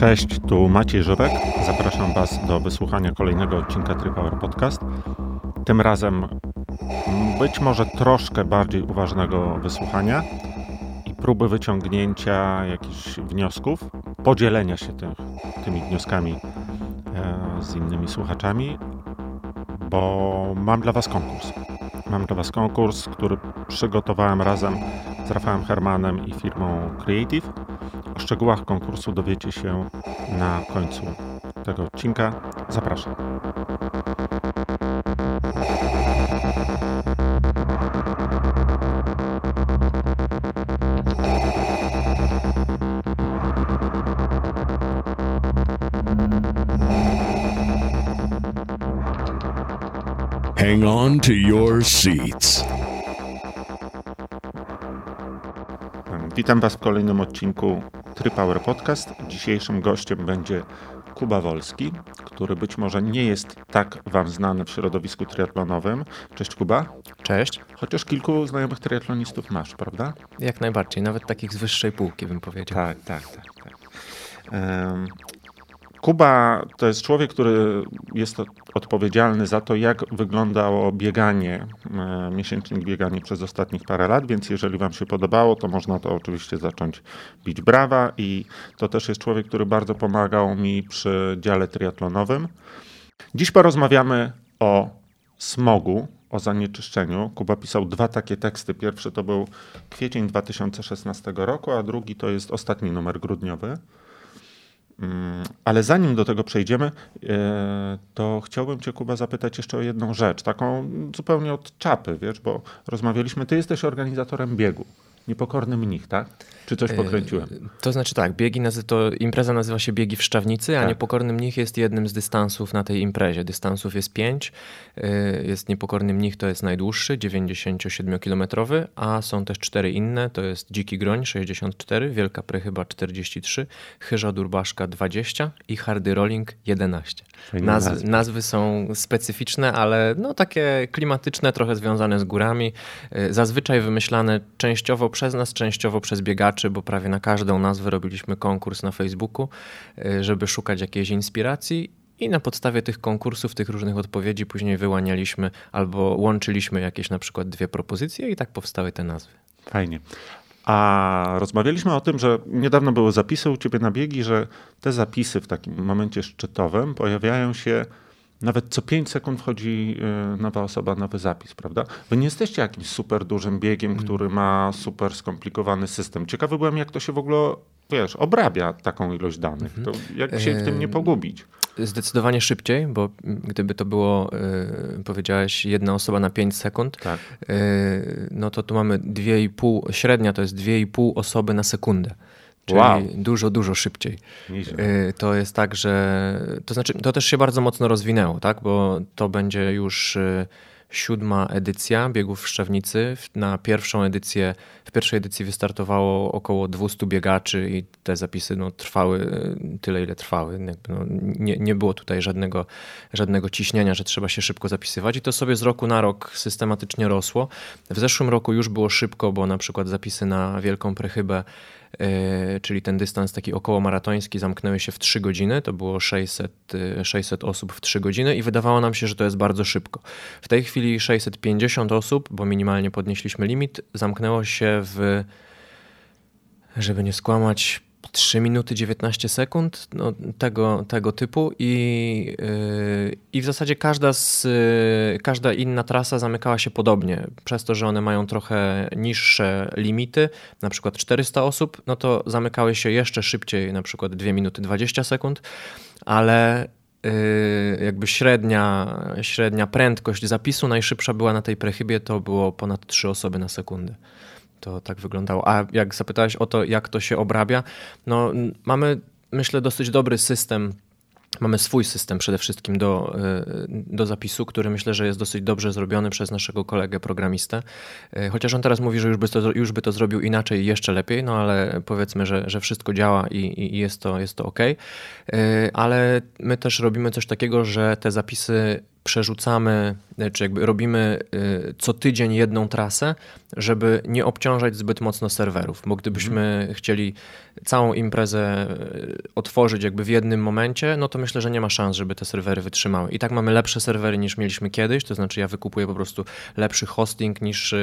Cześć, tu Maciej Żurek. Zapraszam Was do wysłuchania kolejnego odcinka Tripower Podcast. Tym razem być może troszkę bardziej uważnego wysłuchania i próby wyciągnięcia jakichś wniosków, podzielenia się tym, tymi wnioskami e, z innymi słuchaczami, bo mam dla Was konkurs. Mam dla Was konkurs, który przygotowałem razem z Rafałem Hermanem i firmą Creative. O szczegółach konkursu dowiecie się na końcu tego odcinka. Zapraszam. Hang on to your seats. Witam Was w kolejnym odcinku Trypower Podcast. Dzisiejszym gościem będzie Kuba Wolski, który być może nie jest tak Wam znany w środowisku triatlonowym. Cześć Kuba. Cześć. Chociaż kilku znajomych triatlonistów masz, prawda? Jak najbardziej, nawet takich z wyższej półki bym powiedział. Tak, tak, tak. tak. Um, Kuba to jest człowiek, który jest odpowiedzialny za to, jak wyglądało bieganie, e, miesięcznik bieganie przez ostatnich parę lat, więc jeżeli Wam się podobało, to można to oczywiście zacząć bić brawa i to też jest człowiek, który bardzo pomagał mi przy dziale triatlonowym. Dziś porozmawiamy o smogu, o zanieczyszczeniu. Kuba pisał dwa takie teksty. Pierwszy to był kwiecień 2016 roku, a drugi to jest ostatni numer grudniowy. Mm, ale zanim do tego przejdziemy, e, to chciałbym Cię, Kuba, zapytać jeszcze o jedną rzecz, taką zupełnie od czapy, wiesz, bo rozmawialiśmy, Ty jesteś organizatorem biegu. Niepokorny mnich, tak? Czy coś pokręciłem? E, to znaczy tak, biegi to impreza nazywa się Biegi w Szczawnicy, a tak. Niepokorny Mnich jest jednym z dystansów na tej imprezie. Dystansów jest pięć. E, jest Niepokorny Mnich, to jest najdłuższy, 97-kilometrowy, a są też cztery inne. To jest Dziki Groń 64, Wielka Prechyba 43, Chyża Durbaszka 20 i Hardy Rolling 11. Nazwy, nazwy są specyficzne, ale no takie klimatyczne, trochę związane z górami. E, zazwyczaj wymyślane częściowo przez nas, częściowo przez biegaczy bo prawie na każdą nazwę robiliśmy konkurs na Facebooku, y, żeby szukać jakiejś inspiracji. I na podstawie tych konkursów, tych różnych odpowiedzi później wyłanialiśmy albo łączyliśmy jakieś na przykład dwie propozycje i tak powstały te nazwy. Fajnie. A rozmawialiśmy o tym, że niedawno były zapisy u ciebie na biegi, że te zapisy w takim momencie szczytowym pojawiają się nawet co 5 sekund wchodzi y, nowa osoba, nowy zapis, prawda? Wy nie jesteście jakimś super dużym biegiem, mm. który ma super skomplikowany system. Ciekawy byłem, jak to się w ogóle, wiesz, obrabia taką ilość danych. To jak się w tym nie pogubić? Zdecydowanie szybciej, bo gdyby to było, yy, powiedziałeś, jedna osoba na 5 sekund, tak. yy, no to tu mamy 2,5, średnia to jest 2,5 osoby na sekundę. Czyli wow. dużo, dużo szybciej. Y, to jest tak, że to znaczy, to też się bardzo mocno rozwinęło, tak? Bo to będzie już y, siódma edycja biegów w Szczawnicy. Na pierwszą edycję, w pierwszej edycji wystartowało około 200 biegaczy i te zapisy no, trwały y, tyle, ile trwały. No, nie, nie było tutaj żadnego, żadnego ciśnienia, że trzeba się szybko zapisywać i to sobie z roku na rok systematycznie rosło. W zeszłym roku już było szybko, bo na przykład zapisy na Wielką Prechybę czyli ten dystans taki około maratoński zamknęły się w 3 godziny, to było 600, 600 e, osób w 3 godziny i wydawało nam się, że to jest bardzo szybko. W tej chwili 650 osób, bo minimalnie podnieśliśmy limit, zamknęło się w, żeby nie skłamać, 3 minuty 19 sekund, no, tego, tego typu i, yy, i w zasadzie każda, z, yy, każda inna trasa zamykała się podobnie. Przez to, że one mają trochę niższe limity, na przykład 400 osób, no to zamykały się jeszcze szybciej, na przykład 2 minuty 20 sekund, ale yy, jakby średnia, średnia prędkość zapisu najszybsza była na tej prechybie, to było ponad 3 osoby na sekundę to tak wyglądało. A jak zapytałeś o to, jak to się obrabia, no mamy myślę dosyć dobry system Mamy swój system przede wszystkim do, y, do zapisu, który myślę, że jest dosyć dobrze zrobiony przez naszego kolegę programistę. Y, chociaż on teraz mówi, że już by to, już by to zrobił inaczej i jeszcze lepiej, no ale powiedzmy, że, że wszystko działa i, i jest, to, jest to ok. Ale my też robimy coś takiego, że te zapisy przerzucamy czy jakby robimy co tydzień jedną trasę, żeby nie obciążać zbyt mocno serwerów, bo gdybyśmy mhm. chcieli całą imprezę otworzyć jakby w jednym momencie, no to myślę, że nie ma szans, żeby te serwery wytrzymały. I tak mamy lepsze serwery niż mieliśmy kiedyś, to znaczy ja wykupuję po prostu lepszy hosting niż,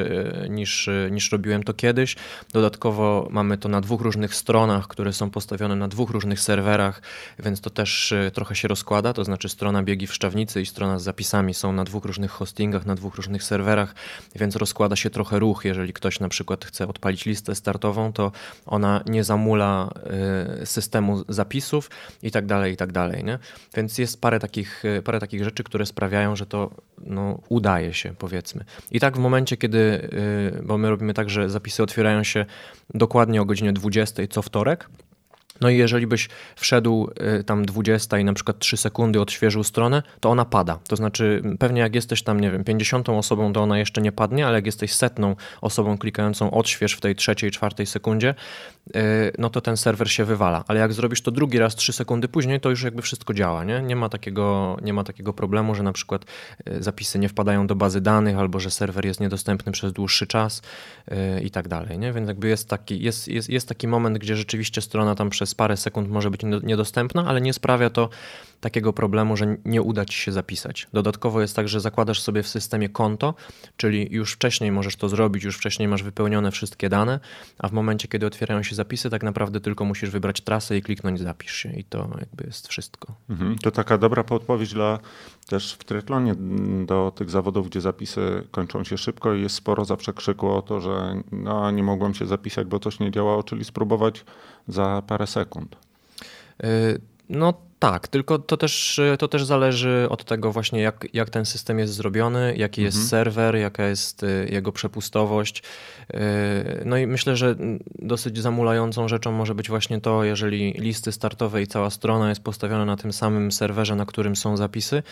niż, niż robiłem to kiedyś. Dodatkowo mamy to na dwóch różnych stronach, które są postawione na dwóch różnych serwerach, więc to też trochę się rozkłada, to znaczy strona biegi w Szczawnicy i strona z zapisami są na dwóch różnych hostingach, na dwóch różnych serwerach, więc rozkłada się trochę ruch. Jeżeli ktoś na przykład chce odpalić listę startową, to ona nie zamula y, systemu zapisów i tak dalej, i tak dalej. Nie? Więc jest parę takich, y, parę takich rzeczy, które sprawiają, że to no, udaje się, powiedzmy. I tak w momencie, kiedy, y, bo my robimy tak, że zapisy otwierają się dokładnie o godzinie 20 co wtorek, no i jeżeli byś wszedł y, tam 20 i na przykład 3 sekundy odświeżył stronę, to ona pada. To znaczy pewnie jak jesteś tam, nie wiem, 50 osobą, to ona jeszcze nie padnie, ale jak jesteś setną osobą klikającą odśwież w tej trzeciej, czwartej sekundzie, y, no to ten serwer się wywala. Ale jak zrobisz to drugi raz 3 sekundy później, to już jakby wszystko działa, nie? Nie ma takiego, nie ma takiego problemu, że na przykład y, zapisy nie wpadają do bazy danych albo że serwer jest niedostępny przez dłuższy czas i tak dalej, nie? Więc jakby jest taki, jest, jest, jest taki moment, gdzie rzeczywiście strona tam przez przez parę sekund może być niedostępna, ale nie sprawia to takiego problemu, że nie uda ci się zapisać. Dodatkowo jest tak, że zakładasz sobie w systemie konto, czyli już wcześniej możesz to zrobić, już wcześniej masz wypełnione wszystkie dane, a w momencie, kiedy otwierają się zapisy, tak naprawdę tylko musisz wybrać trasę i kliknąć zapisz się i to jakby jest wszystko. Mhm, to taka dobra podpowiedź dla też w triatlonie do tych zawodów, gdzie zapisy kończą się szybko i jest sporo zawsze krzyku o to, że no, nie mogłem się zapisać, bo coś nie działało, czyli spróbować za parę sekund. Y no tak, tylko to też, to też zależy od tego właśnie, jak, jak ten system jest zrobiony, jaki jest mhm. serwer, jaka jest y, jego przepustowość. Y, no i myślę, że dosyć zamulającą rzeczą może być właśnie to, jeżeli listy startowe i cała strona jest postawiona na tym samym serwerze, na którym są zapisy,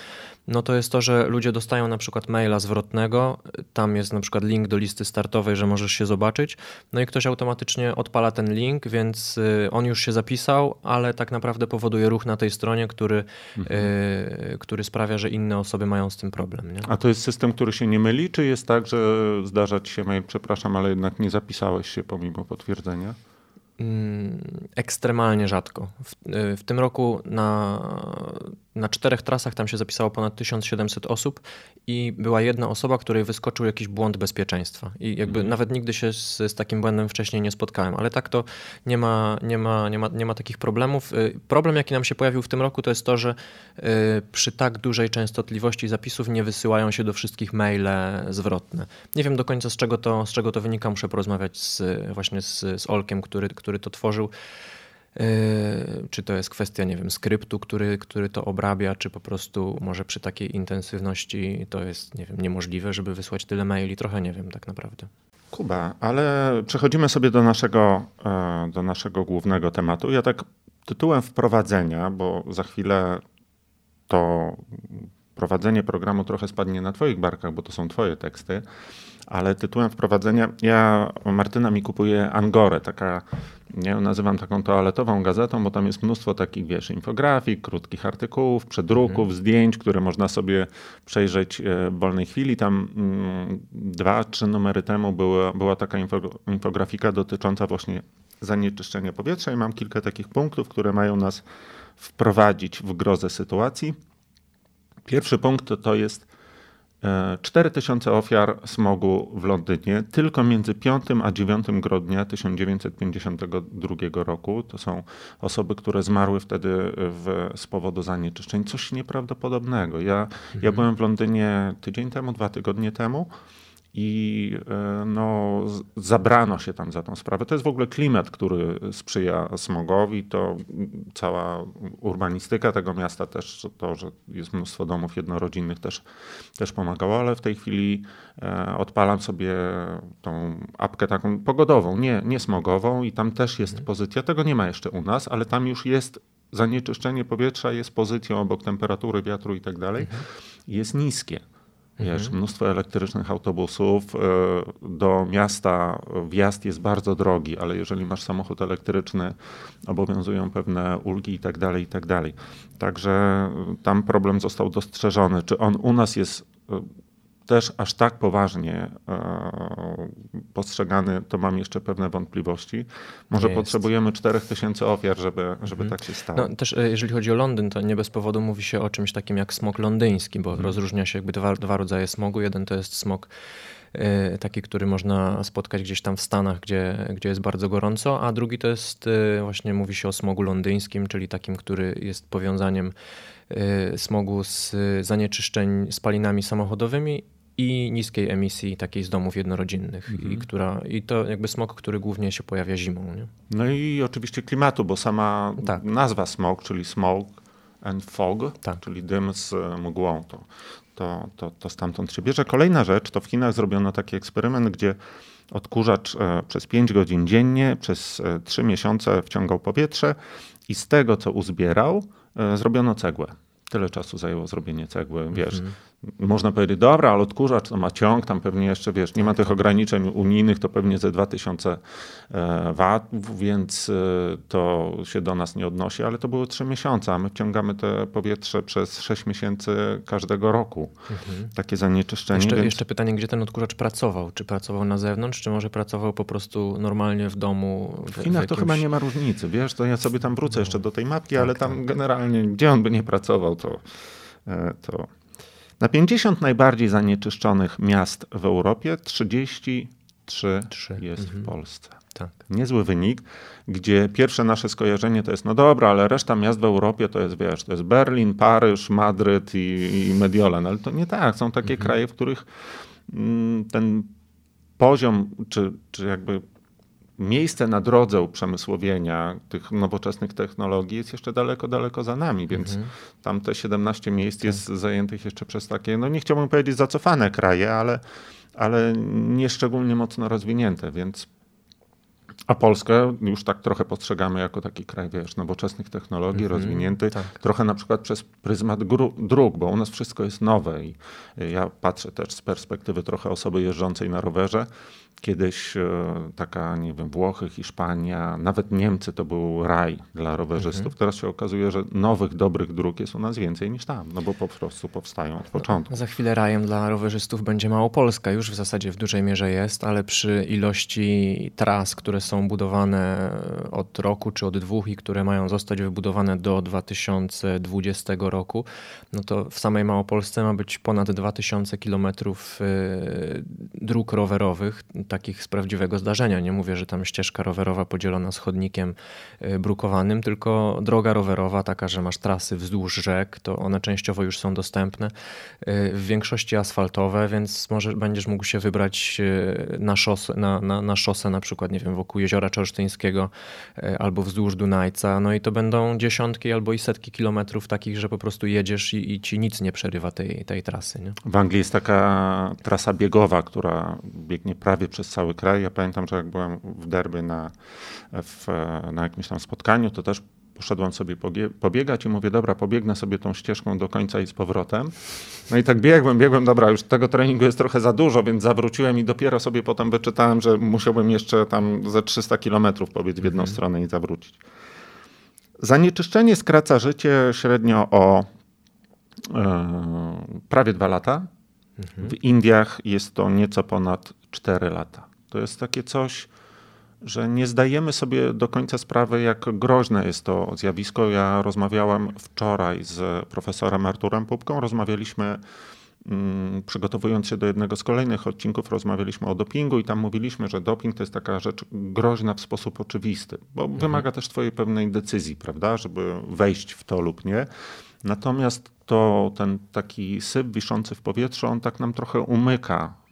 no to jest to, że ludzie dostają na przykład maila zwrotnego, tam jest na przykład link do listy startowej, że możesz się zobaczyć, no i ktoś automatycznie odpala ten link, więc y, on już się zapisał, ale tak naprawdę powoduje ruch na tej stronie, który, mhm. y, który sprawia, że inne osoby mają z tym problem. Nie? A to jest system, który się nie myli, czy jest tak, że zdarza ci się mail, przepraszam, ale jednak nie zapisałeś się pomimo potwierdzenia? Mm, ekstremalnie rzadko. W, y, w, tym roku na, na czterech trasach tam się zapisało ponad 1700 osób i była jedna osoba, której wyskoczył jakiś błąd bezpieczeństwa. I jakby mhm. nawet nigdy się z, z, takim błędem wcześniej nie spotkałem, ale tak to nie ma, nie, ma, nie, ma, nie ma takich problemów. Y, problem, jaki nam się pojawił w tym roku, to jest to, że y, przy tak dużej częstotliwości zapisów nie wysyłają się do wszystkich maile zwrotne. Nie wiem do końca z czego to, z czego to wynika, muszę porozmawiać z, właśnie z, z Olkiem, który, który to tworzył. Yy, czy to jest kwestia, nie wiem, skryptu, który, który to obrabia, czy po prostu może przy takiej intensywności to jest, nie wiem, niemożliwe, żeby wysłać tyle maili? Trochę nie wiem tak naprawdę. Kuba, ale przechodzimy sobie do naszego, e, do naszego głównego tematu. Ja tak tytułem wprowadzenia, bo za chwilę to prowadzenie programu trochę spadnie na Twoich barkach, bo to są Twoje teksty, ale tytułem wprowadzenia ja, Martyna mi kupuje Angorę, taka, nie nazywam taką toaletową gazetą, bo tam jest mnóstwo takich, wiesz, infografik, krótkich artykułów, przedruków, mhm. zdjęć, które można sobie przejrzeć e, w wolnej chwili. Tam mm, dwa, trzy numery temu była, była taka infografika dotycząca właśnie zanieczyszczenia powietrza i mam kilka takich punktów, które mają nas wprowadzić w grozę sytuacji. Pierwszy punkt to, jest 4000 e, ofiar smogu w Londynie tylko między 5 a 9 grudnia 1952 roku. To są osoby, które zmarły wtedy w, z powodu zanieczyszczeń. Coś nieprawdopodobnego. Ja, mhm. ja byłem w Londynie tydzień temu, dwa tygodnie temu i e, no, zabrano się tam za tą sprawę. To jest w ogóle klimat, który sprzyja smogowi. To cała urbanistyka tego miasta też, to, że jest mnóstwo domów jednorodzinnych też, też pomagało, ale w tej chwili e, odpalam sobie tą apkę taką pogodową, nie, nie smogową i tam też jest mhm. pozycja. Tego nie ma jeszcze u nas, ale tam już jest zanieczyszczenie powietrza, jest pozycją obok temperatury wiatru i tak dalej, mhm. jest niskie. Wiesz, mhm. mnóstwo elektrycznych autobusów. E, do miasta wjazd jest bardzo drogi, ale jeżeli masz samochód elektryczny, obowiązują pewne ulgi i tak dalej, i tak dalej. Także tam problem został dostrzeżony. Czy on u nas jest e, też aż tak poważnie e, postrzegany, to mam jeszcze pewne wątpliwości. Może potrzebujemy 4000 ofiar, żeby, żeby mhm. tak się stało. No, też e, jeżeli chodzi o Londyn, to nie bez powodu mówi się o czymś takim jak smog londyński, bo mhm. rozróżnia się jakby dwa, dwa rodzaje smogu. Jeden to jest smog e, taki, który można spotkać gdzieś tam w Stanach, gdzie, gdzie jest bardzo gorąco, a drugi to jest właśnie mówi się o smogu londyńskim, czyli takim, który jest powiązaniem smogu z zanieczyszczeń spalinami samochodowymi i niskiej emisji takiej z domów jednorodzinnych. Mhm. I, która, I to jakby smog, który głównie się pojawia zimą. Nie? No i oczywiście klimatu, bo sama tak. nazwa smog, czyli smoke and fog, tak. czyli dym z mgłą, to, to, to, to stamtąd się bierze. Kolejna rzecz, to w Chinach zrobiono taki eksperyment, gdzie odkurzacz e, przez 5 godzin dziennie, przez 3 e, miesiące wciągał powietrze i z tego, co uzbierał, e, zrobiono cegłę. Tyle czasu zajęło zrobienie cegły, wiesz. Mm -hmm można powiedzieć, dobra, ale odkurzacz to ma ciąg, tam pewnie jeszcze, wiesz, nie ma tych ograniczeń unijnych, to pewnie ze 2000 e, watów, więc e, to się do nas nie odnosi, ale to były 3 miesiące, a my wciągamy te powietrze przez 6 miesięcy każdego roku. Mhm. Takie zanieczyszczenie. Jeszcze, więc... jeszcze pytanie, gdzie ten odkurzacz pracował? Czy pracował na zewnątrz, czy może pracował po prostu normalnie w domu? W, w Chinach w jakimś... to chyba nie ma różnicy, wiesz, to ja sobie tam wrócę no. jeszcze do tej mapki, tak, ale tam tak. generalnie, gdzie on by nie pracował, to... E, to na 50 najbardziej zanieczyszczonych miast w Europie 33 3. jest mhm. w Polsce. Tak. Niezły wynik, gdzie pierwsze nasze skojarzenie to jest, no dobra, ale reszta miast w Europie to jest, wiesz, to jest Berlin, Paryż, Madryt i, i Mediolan, ale to nie tak. Są takie mhm. kraje, w których mm, ten poziom, czy, czy jakby miejsce na drodze uprzemysłowienia tych nowoczesnych technologii jest jeszcze daleko, daleko za nami, więc mhm. tam te 17 miejsc tak. jest zajętych jeszcze przez takie, no nie chciałbym powiedzieć zacofane kraje, ale, ale nie szczególnie mocno rozwinięte, więc a Polskę już tak trochę postrzegamy jako taki kraj, wiesz, nowoczesnych technologii, mm -hmm, rozwinięty, tak. trochę na przykład przez pryzmat dróg, bo u nas wszystko jest nowe i ja patrzę też z perspektywy trochę osoby jeżdżącej na rowerze, Kiedyś e, taka, nie wiem, Włochy, Hiszpania, nawet Niemcy to był raj dla rowerzystów. Mhm. Teraz się okazuje, że nowych, dobrych dróg jest u nas więcej niż tam, no bo po prostu powstają od początku. No, za chwilę rajem dla rowerzystów będzie Małopolska. Już w zasadzie w dużej mierze jest, ale przy ilości tras, które są budowane od roku czy od dwóch i które mają zostać wybudowane do 2020 roku, no to w samej Małopolsce ma być ponad 2000 kilometrów e, dróg rowerowych takich z prawdziwego zdarzenia. Nie mówię, że tam ścieżka rowerowa podzielona z chodnikiem y, brukowanym, tylko droga rowerowa, taka, że masz trasy wzdłuż rzek, to one częściowo już są dostępne. Y, w większości asfaltowe, więc może będziesz mógł się wybrać y, na szosę, na, na, na szosę na przykład, nie wiem, wokół Jeziora Czorsztyńskiego albo wzdłuż Dunajca. No i to będą dziesiątki albo i setki kilometrów takich, że po prostu jedziesz i, i ci nic nie przerywa tej, tej trasy. Nie? W Anglii jest taka trasa biegowa, która biegnie prawie przez cały kraj. Ja pamiętam, że jak byłem w Derby na, w, na jakimś tam spotkaniu, to też poszedłem sobie pobiegać i mówię, dobra, pobiegnę sobie tą ścieżką do końca i z powrotem. No i tak biegłem, biegłem, dobra, już tego treningu jest trochę za dużo, więc zawróciłem i dopiero sobie potem wyczytałem, że musiałbym jeszcze tam ze 300 kilometrów pobiec w jedną mhm. stronę i zawrócić. Zanieczyszczenie skraca życie średnio o e, prawie dwa lata. Mhm. W Indiach jest to nieco ponad 4 lata. To jest takie coś, że nie zdajemy sobie do końca sprawy, jak groźne jest to zjawisko. Ja rozmawiałem wczoraj z profesorem Arturem Pupką, rozmawialiśmy mm, przygotowując się do jednego z kolejnych odcinków, rozmawialiśmy o dopingu i tam mówiliśmy, że doping to jest taka rzecz groźna w sposób oczywisty, bo mhm. wymaga też twojej pewnej decyzji, prawda, żeby wejść w to lub nie. Natomiast to ten taki syp wiszący w powietrzu, on tak nam trochę umyka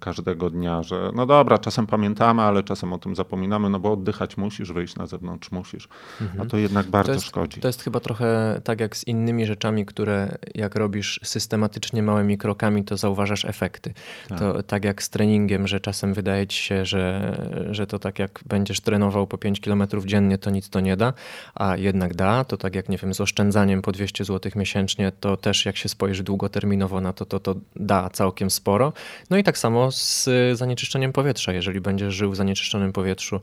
każdego dnia, że no dobra, czasem pamiętamy, ale czasem o tym zapominamy, no bo oddychać musisz, wyjść na zewnątrz musisz, mhm. a to jednak bardzo to jest, szkodzi. To jest chyba trochę tak jak z innymi rzeczami, które jak robisz systematycznie małymi krokami, to zauważasz efekty. Tak. To tak jak z treningiem, że czasem wydaje ci się, że, że to tak jak będziesz trenował po 5 km dziennie, to nic to nie da, a jednak da, to tak jak nie wiem, z oszczędzaniem po 200 zł miesięcznie, to też jak się spojrzy długoterminowo na to, to to da całkiem sporo. No no i tak samo z zanieczyszczeniem powietrza. Jeżeli będziesz żył w zanieczyszczonym powietrzu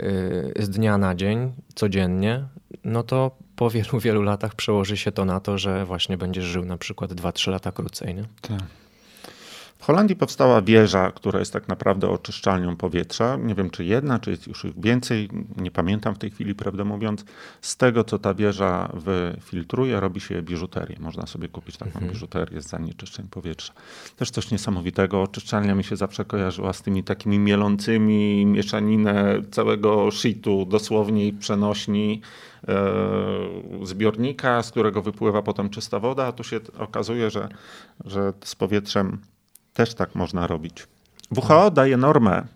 y, z dnia na dzień, codziennie, no to po wielu, wielu latach przełoży się to na to, że właśnie będziesz żył na przykład 2-3 lata krócej. Nie? Tak. W Holandii powstała wieża, która jest tak naprawdę oczyszczalnią powietrza. Nie wiem, czy jedna, czy jest już więcej. Nie pamiętam w tej chwili, prawdę mówiąc. Z tego, co ta wieża wyfiltruje, robi się biżuterię. Można sobie kupić taką mhm. biżuterię z zanieczyszczeń powietrza. Też coś niesamowitego. Oczyszczalnia mi się zawsze kojarzyła z tymi takimi mielącymi mieszaninę całego shitu, dosłownie i przenośni e, zbiornika, z którego wypływa potem czysta woda, a tu się okazuje, że, że z powietrzem też tak można robić. WHO daje normę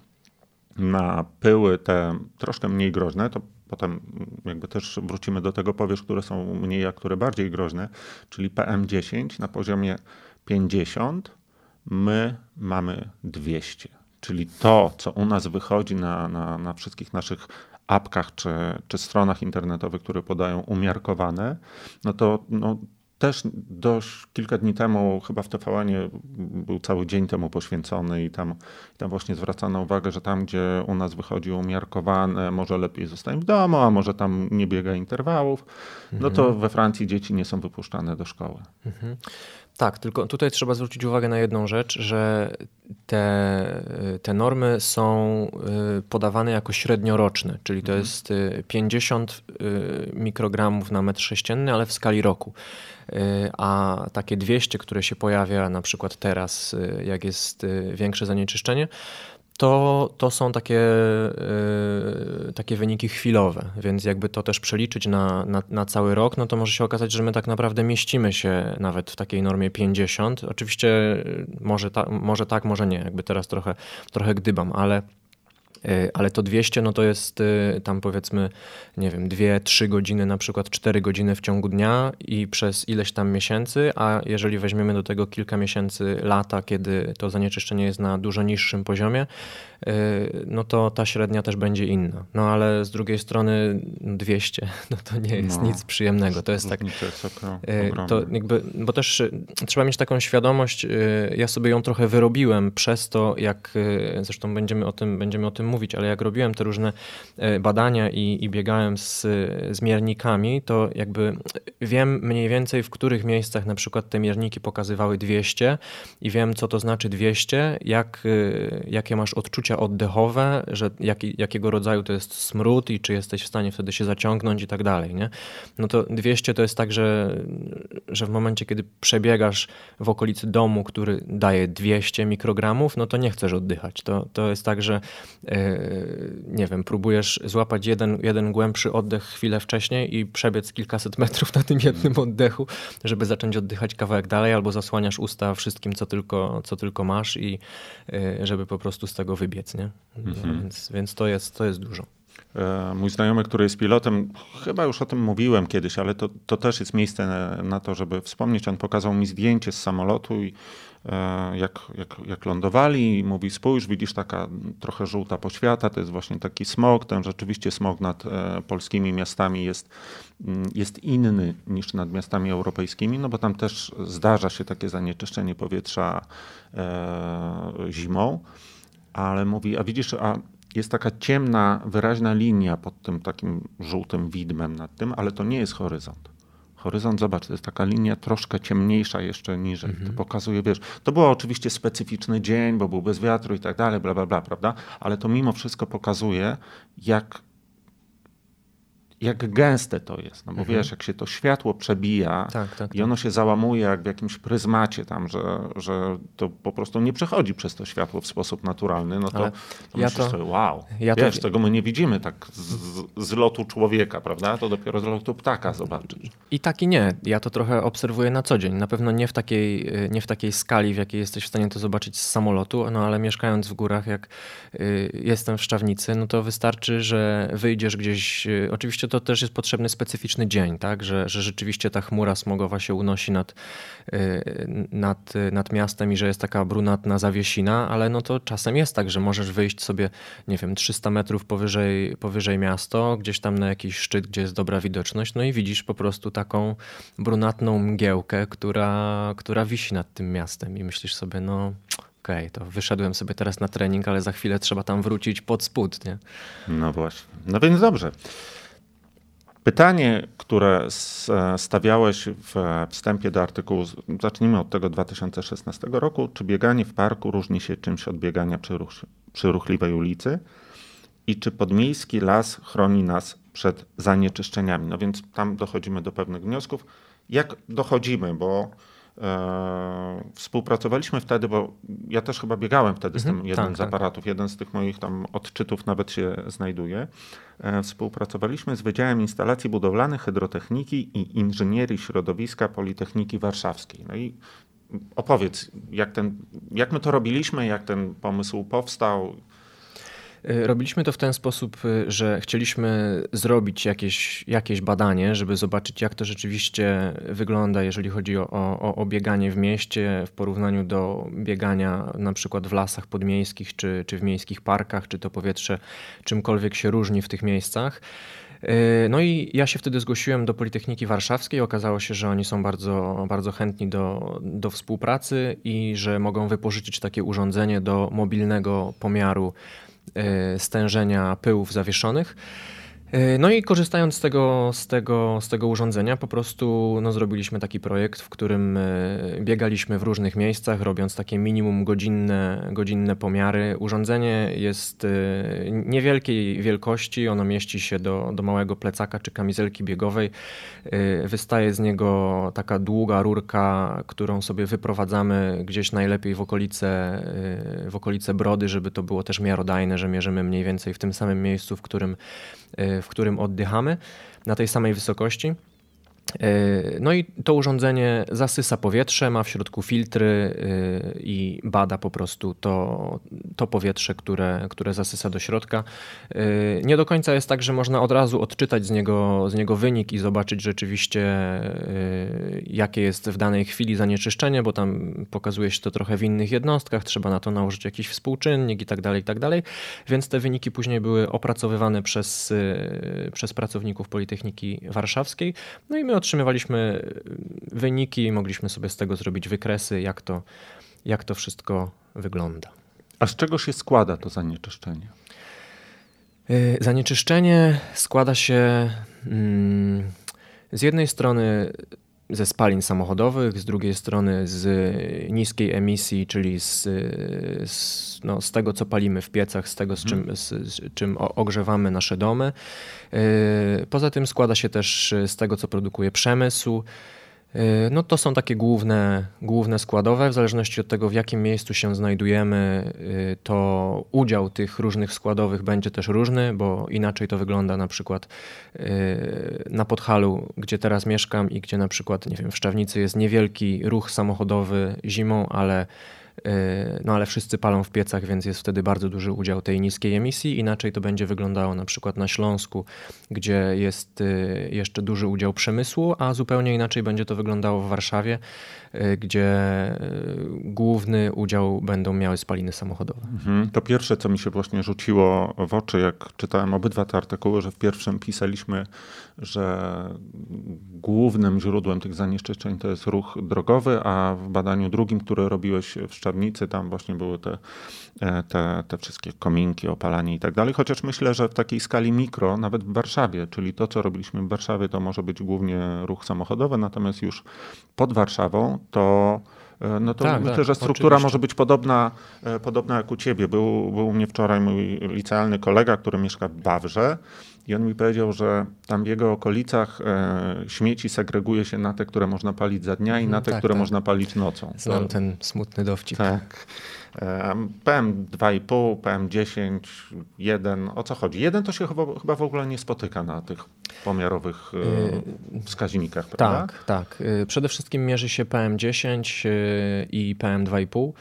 na pyły te troszkę mniej groźne, to potem jakby też wrócimy do tego, powiesz, które są mniej, a które bardziej groźne, czyli PM10 na poziomie 50, my mamy 200. Czyli to, co u nas wychodzi na, na, na wszystkich naszych apkach czy, czy stronach internetowych, które podają umiarkowane, no to no, też dość kilka dni temu, chyba w tvn był cały dzień temu poświęcony i tam, tam właśnie zwracano uwagę, że tam, gdzie u nas wychodzi umiarkowane, może lepiej zostać w domu, a może tam nie biega interwałów, no to mhm. we Francji dzieci nie są wypuszczane do szkoły. Mhm. Tak, tylko tutaj trzeba zwrócić uwagę na jedną rzecz, że te, te normy są y, podawane jako średnioroczne, czyli to mhm. jest 50 y, y, mikrogramów na metr sześcienny, ale w skali roku. A takie 200, które się pojawia na przykład teraz, jak jest większe zanieczyszczenie, to, to są takie, yy, takie wyniki chwilowe, więc jakby to też przeliczyć na, na, na, cały rok, no to może się okazać, że my tak naprawdę mieścimy się nawet w takiej normie 50. Oczywiście może, ta, może tak, może nie, jakby teraz trochę, trochę gdybam, ale E, ale to 200 no to jest e, tam powiedzmy, nie wiem, 2-3 godziny, na przykład 4 godziny w ciągu dnia i przez ileś tam miesięcy, a jeżeli weźmiemy do tego kilka miesięcy, lata, kiedy to zanieczyszczenie jest na dużo niższym poziomie, e, no to ta średnia też będzie inna. No ale z drugiej strony 200, no to nie jest no, nic przyjemnego. To jest tak, to jakby, bo też trzeba mieć taką świadomość, ja sobie ją trochę wyrobiłem przez to, jak zresztą będziemy o tym, będziemy o tym mówić, ale jak robiłem te różne e, badania i, i biegałem z, z miernikami, to jakby wiem mniej więcej, w których miejscach na przykład te mierniki pokazywały 200 i wiem, co to znaczy 200, jak, e, jakie masz odczucia oddechowe, że jak, jakiego rodzaju to jest smród i czy jesteś w stanie wtedy się zaciągnąć i tak dalej. Nie? No to 200 to jest tak, że, że w momencie, kiedy przebiegasz w okolicy domu, który daje 200 mikrogramów, no to nie chcesz oddychać. To, to jest tak, że e, nie wiem, próbujesz złapać jeden, jeden głębszy oddech chwilę wcześniej i przebiec kilkaset metrów na tym jednym oddechu, żeby zacząć oddychać kawałek dalej, albo zasłaniasz usta wszystkim, co tylko, co tylko masz i e, żeby po prostu z tego wybiec, nie? No, mhm. więc, więc to, jest, to jest dużo. E, mój znajomy, który jest pilotem, chyba już o tym mówiłem kiedyś, ale to, to też jest miejsce na, to, żeby wspomnieć. On pokazał mi zdjęcie z samolotu i E, jak, jak, jak lądowali i mówi spójrz, widzisz taka trochę żółta poświata, to jest właśnie taki smog, ten rzeczywiście smog nad e, polskimi miastami jest, mm, jest inny niż nad miastami europejskimi, no bo tam też zdarza się takie zanieczyszczenie powietrza zimą, ale mówi, a widzisz, a jest taka ciemna, wyraźna linia pod tym takim żółtym widmem nad tym, ale to nie jest horyzont horyzont, zobacz, to jest taka linia troszkę ciemniejsza jeszcze niżej. To mhm. pokazuje, wiesz, to był oczywiście specyficzny dzień, bo był bez wiatru i tak dalej, bla, bla, bla, prawda? Ale to mimo wszystko pokazuje, jak jak gęste to jest. No bo mhm. wiesz, jak się to światło przebija tak, tak, i ono tak. się załamuje jak w jakimś pryzmacie tam, że, że to po prostu nie przechodzi przez to światło w sposób naturalny, no to, to ja myślisz to, sobie, wow, ja wiesz, to... tego my nie widzimy tak z, z, lotu człowieka, prawda? To dopiero z lotu ptaka zobaczysz. I tak i nie. Ja to trochę obserwuję na co dzień. Na pewno nie w takiej, nie w takiej skali, w jakiej jesteś w stanie to zobaczyć z samolotu, no ale mieszkając w górach, jak y, jestem w Szczawnicy, no to wystarczy, że wyjdziesz gdzieś, y, oczywiście to to też jest potrzebny specyficzny dzień, tak? że, że rzeczywiście ta chmura smogowa się unosi nad, y, nad, nad miastem i że jest taka brunatna zawiesina, ale no to czasem jest tak, że możesz wyjść sobie, nie wiem, 300 metrów powyżej, powyżej miasto, gdzieś tam na jakiś szczyt, gdzie jest dobra widoczność, no i widzisz po prostu taką brunatną mgiełkę, która, która wisi nad tym miastem i myślisz sobie, no okej, okay, to wyszedłem sobie teraz na trening, ale za chwilę trzeba tam wrócić pod spód, nie? No właśnie. No więc dobrze. Pytanie, które stawiałeś w wstępie do artykułu, zacznijmy od tego 2016 roku. Czy bieganie w parku różni się czymś od biegania przy, ruch, przy ruchliwej ulicy? I czy podmiejski las chroni nas przed zanieczyszczeniami? No więc tam dochodzimy do pewnych wniosków. Jak dochodzimy, bo E, współpracowaliśmy wtedy, bo ja też chyba biegałem wtedy z tym mhm, jednym tak, z tak. aparatów. Tak. Jeden z tych moich tam odczytów nawet się znajduje. E, współpracowaliśmy z Wydziałem Instalacji Budowlanych, Hydrotechniki i Inżynierii Środowiska Politechniki Warszawskiej. No i opowiedz, jak, ten, jak my to robiliśmy, jak ten pomysł powstał, robiliśmy to w ten sposób, y, że chcieliśmy zrobić jakieś, jakieś badanie, żeby zobaczyć, jak to rzeczywiście wygląda, jeżeli chodzi o, o, o bieganie w mieście w porównaniu do biegania na przykład w lasach podmiejskich czy, czy w miejskich parkach, czy to powietrze czymkolwiek się różni w tych miejscach. Y, no i ja się wtedy zgłosiłem do Politechniki Warszawskiej. Okazało się, że oni są bardzo, bardzo chętni do, do współpracy i że mogą wypożyczyć takie urządzenie do mobilnego pomiaru E, stężenia pyłów zawieszonych. E, no i korzystając z tego, z tego, z tego urządzenia, po prostu no, zrobiliśmy taki projekt, w którym e, biegaliśmy w różnych miejscach, robiąc takie minimum godzinne, godzinne pomiary. Urządzenie jest niewielkiej wielkości, ono mieści się do, do małego plecaka czy kamizelki biegowej. Wystaje z niego taka długa rurka, którą sobie wyprowadzamy gdzieś najlepiej w okolice, w okolice brody, żeby to było też miarodajne, że mierzymy mniej więcej w tym samym miejscu, w którym w którym oddychamy, na tej samej wysokości. E, no i to urządzenie zasysa powietrze, ma w środku filtry e, i bada po prostu to, to powietrze, które, które zasysa do środka. E, nie do końca jest tak, że można od razu odczytać z niego, z niego wynik i zobaczyć rzeczywiście, jakie jest w danej chwili zanieczyszczenie, bo tam pokazuje się to trochę w innych jednostkach, trzeba na to nałożyć jakiś współczynnik i tak dalej, i tak dalej. Więc te wyniki później były opracowywane przez, przez pracowników Politechniki Warszawskiej. No i my otrzymywaliśmy wyniki i mogliśmy sobie z tego zrobić wykresy, jak to, jak to wszystko wygląda. A z czego się składa to zanieczyszczenie? Y, zanieczyszczenie składa się mm, z jednej strony ze spalin samochodowych, z drugiej strony z niskiej emisji, czyli z, z, no, z tego, co palimy w piecach, z tego, z czym, mhm. z, z czym ogrzewamy nasze domy. Y, poza tym składa się też z tego, co produkuje przemysł. Y, no to są takie główne, główne składowe. W zależności od tego, w jakim miejscu się znajdujemy, y, to udział tych różnych składowych będzie też różny, bo inaczej to wygląda na przykład y, na Podhalu, gdzie teraz mieszkam i gdzie na przykład, nie wiem, w Szczawnicy jest niewielki ruch samochodowy zimą, ale no ale wszyscy palą w piecach, więc jest wtedy bardzo duży udział tej niskiej emisji. Inaczej to będzie wyglądało na przykład na Śląsku, gdzie jest y, jeszcze duży udział przemysłu, a zupełnie inaczej będzie to wyglądało w Warszawie, y, gdzie główny udział będą miały spaliny samochodowe. Mhm. To pierwsze, co mi się właśnie rzuciło w oczy, jak czytałem obydwa te artykuły, że w pierwszym pisaliśmy, że głównym źródłem tych zanieczyszczeń to jest ruch drogowy, a w badaniu drugim, które robiłeś w Szczawnicy, tam właśnie były te, e, te, te wszystkie kominki, opalanie i tak dalej. Chociaż myślę, że w takiej skali mikro, nawet w Warszawie, czyli to, co robiliśmy w Warszawie, to może być głównie ruch samochodowy, natomiast już pod Warszawą to e, no to tak, myślę, tak, że struktura oczywiście. może być podobna, e, podobna jak u ciebie. Był, był u mnie wczoraj mój licealny kolega, który mieszka w Bawrze i on mi powiedział, że tam w jego okolicach e, śmieci segreguje się na te, które można palić za dnia i na te, tak, które tak. można palić nocą. Znam to, ten smutny dowcip. Tak. E, PM2,5, PM10, 1, o co chodzi? Jeden to się chyba, chyba w ogóle nie spotyka na tych pomiarowych e, wskaźnikach, prawda? Tak, tak. E, przede wszystkim mierzy się PM10 e, i PM2,5.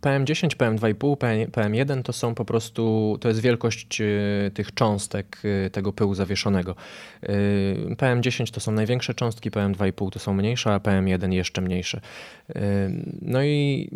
PM10, PM2,5, PM1 to są po prostu, to jest wielkość y, tych cząstek y, tego pyłu zawieszonego. Y, PM10 to są największe cząstki, PM2,5 to są mniejsze, a PM1 jeszcze mniejsze. No i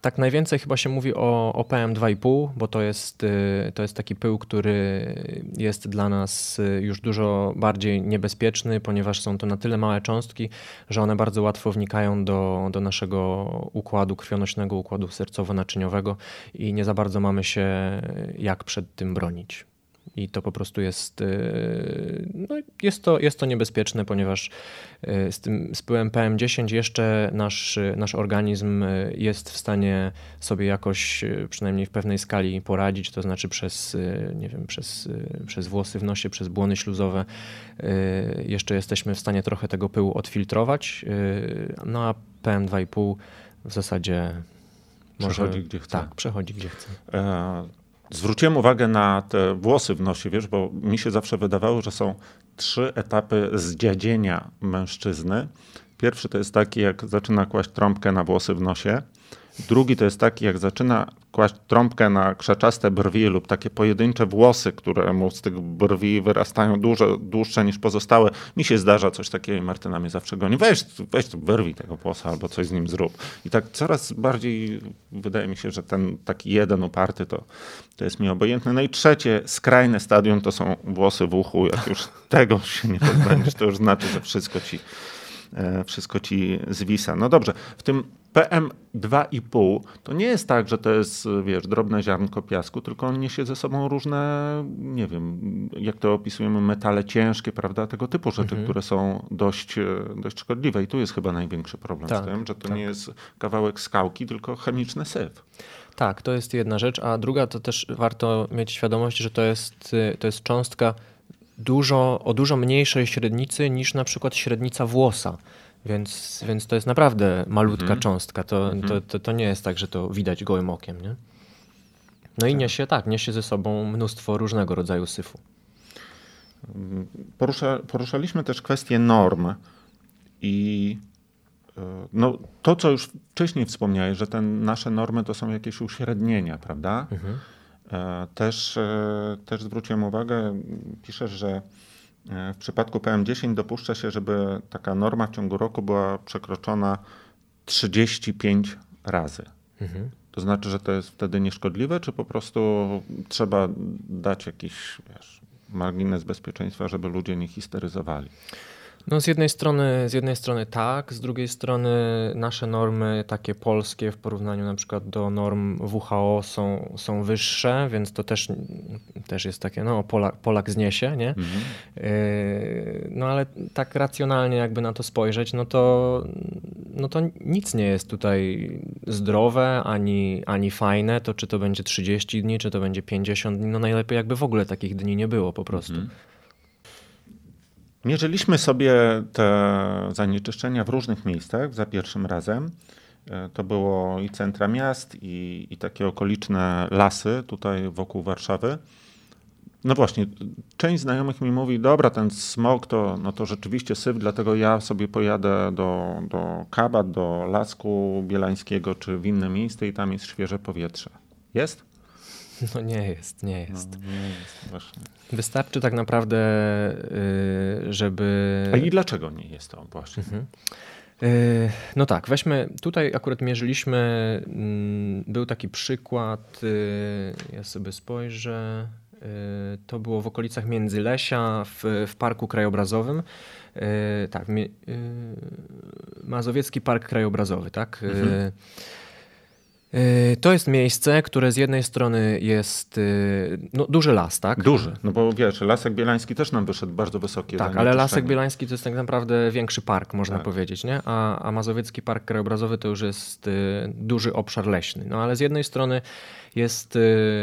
tak najwięcej chyba się mówi o, o PM2,5, bo to jest, to jest taki pył, który jest dla nas już dużo bardziej niebezpieczny, ponieważ są to na tyle małe cząstki, że one bardzo łatwo wnikają do, do naszego układu krwionośnego, układu sercowo-naczyniowego i nie za bardzo mamy się jak przed tym bronić. i to po prostu jest, no jest, to, jest to niebezpieczne, ponieważ z tym z pyłem PM10 jeszcze nasz, nasz organizm jest w stanie sobie jakoś, przynajmniej w pewnej skali poradzić, to znaczy przez, nie wiem, przez, przez włosy w nosie, przez błony śluzowe. Jeszcze jesteśmy w stanie trochę tego pyłu odfiltrować, no a PM2,5 w zasadzie może, przechodzi gdzie chce. Tak, przechodzi gdzie chce. E, zwróciłem uwagę na te włosy w nosie, wiesz, bo mi się zawsze wydawało, że są trzy etapy zdziadzienia mężczyzny. Pierwszy to jest taki, jak zaczyna kłaść trąbkę na włosy w nosie. Drugi to jest taki, jak zaczyna kłaść trąbkę na krzaczaste brwi lub takie pojedyncze włosy, które mu z tych brwi wyrastają dużo dłuższe niż pozostałe. Mi się zdarza coś takiego i Martyna mnie zawsze goni. Weź, weź tu wyrwij tego włosa albo coś z nim zrób. I tak coraz bardziej wydaje mi się, że ten taki jeden uparty to, to jest mi obojętne. No i trzecie, skrajne stadium to są włosy w uchu. Jak już tego się nie pozbędziesz, to już znaczy, że wszystko ci E, wszystko ci zwisa. No dobrze, w tym PM2,5 to nie jest tak, że to jest, wiesz, drobne ziarnko piasku, tylko on niesie ze sobą różne, nie wiem, jak to opisujemy, metale ciężkie, prawda, tego typu rzeczy, mhm. które są dość, e, dość szkodliwe. I tu jest chyba największy problem tak, z tym, że to tak. nie jest kawałek skałki, tylko chemiczny syf. Tak, to jest jedna rzecz, a druga to też warto mieć świadomość, że to jest, to jest cząstka dużo, o dużo mniejszej średnicy niż na przykład średnica włosa. Więc, więc to jest naprawdę malutka mhm. cząstka. To, mhm. to, to, to, nie jest tak, że to widać gołym okiem. Nie? No i tak. niesie, tak, niesie ze sobą mnóstwo różnego rodzaju syfu. Porusza, poruszaliśmy też kwestię norm i e, no, to, co już wcześniej wspomniałeś, że te nasze normy to są jakieś uśrednienia, prawda? Mhm. E, też, e, też zwróciłem uwagę, piszesz, że w przypadku PM10 dopuszcza się, żeby taka norma w ciągu roku była przekroczona 35 razy. Mhm. To znaczy, że to jest wtedy nieszkodliwe, czy po prostu trzeba dać jakiś wiesz, margines bezpieczeństwa, żeby ludzie nie histeryzowali? No z jednej strony, z jednej strony tak, z drugiej strony nasze normy takie polskie w porównaniu na przykład do norm WHO są, są wyższe, więc to też, też jest takie, no Polak, Polak zniesie, nie? Mhm. Yy, no ale tak racjonalnie jakby na to spojrzeć, no to, no to nic nie jest tutaj zdrowe, ani, ani fajne, to czy to będzie 30 dni, czy to będzie 50 dni, no najlepiej jakby w ogóle takich dni nie było po prostu. Mhm. Mierzyliśmy sobie te zanieczyszczenia w różnych miejscach za pierwszym razem. E, to było i centra miast, i, i takie okoliczne lasy tutaj wokół Warszawy. No właśnie, część znajomych mi mówi, dobra, ten smog to, no to rzeczywiście syf, dlatego ja sobie pojadę do, do Kabat, do Lasku Bielańskiego czy w inne miejsce i tam jest świeże powietrze. Jest? No nie jest, nie jest. No, nie jest, właśnie. Wystarczy tak naprawdę, y, żeby... A i dlaczego nie jest to właśnie? Mhm. Y, no tak, weźmy, tutaj akurat mierzyliśmy, mm, był taki przykład, y, ja sobie spojrzę, to było w okolicach Międzylesia w, w Parku Krajobrazowym. Tak, Mazowiecki Park Krajobrazowy, tak? Mhm. Y, to jest miejsce, które z jednej strony jest y, no, duży las, tak? Duży, no bo wiesz, Lasek Bielański też nam wyszedł bardzo wysokie. Tak, ale Lasek Bielański to jest tak naprawdę większy park, można tak. powiedzieć, nie? A, a Mazowiecki Park Krajobrazowy to już jest y, duży obszar leśny. No ale z jednej strony jest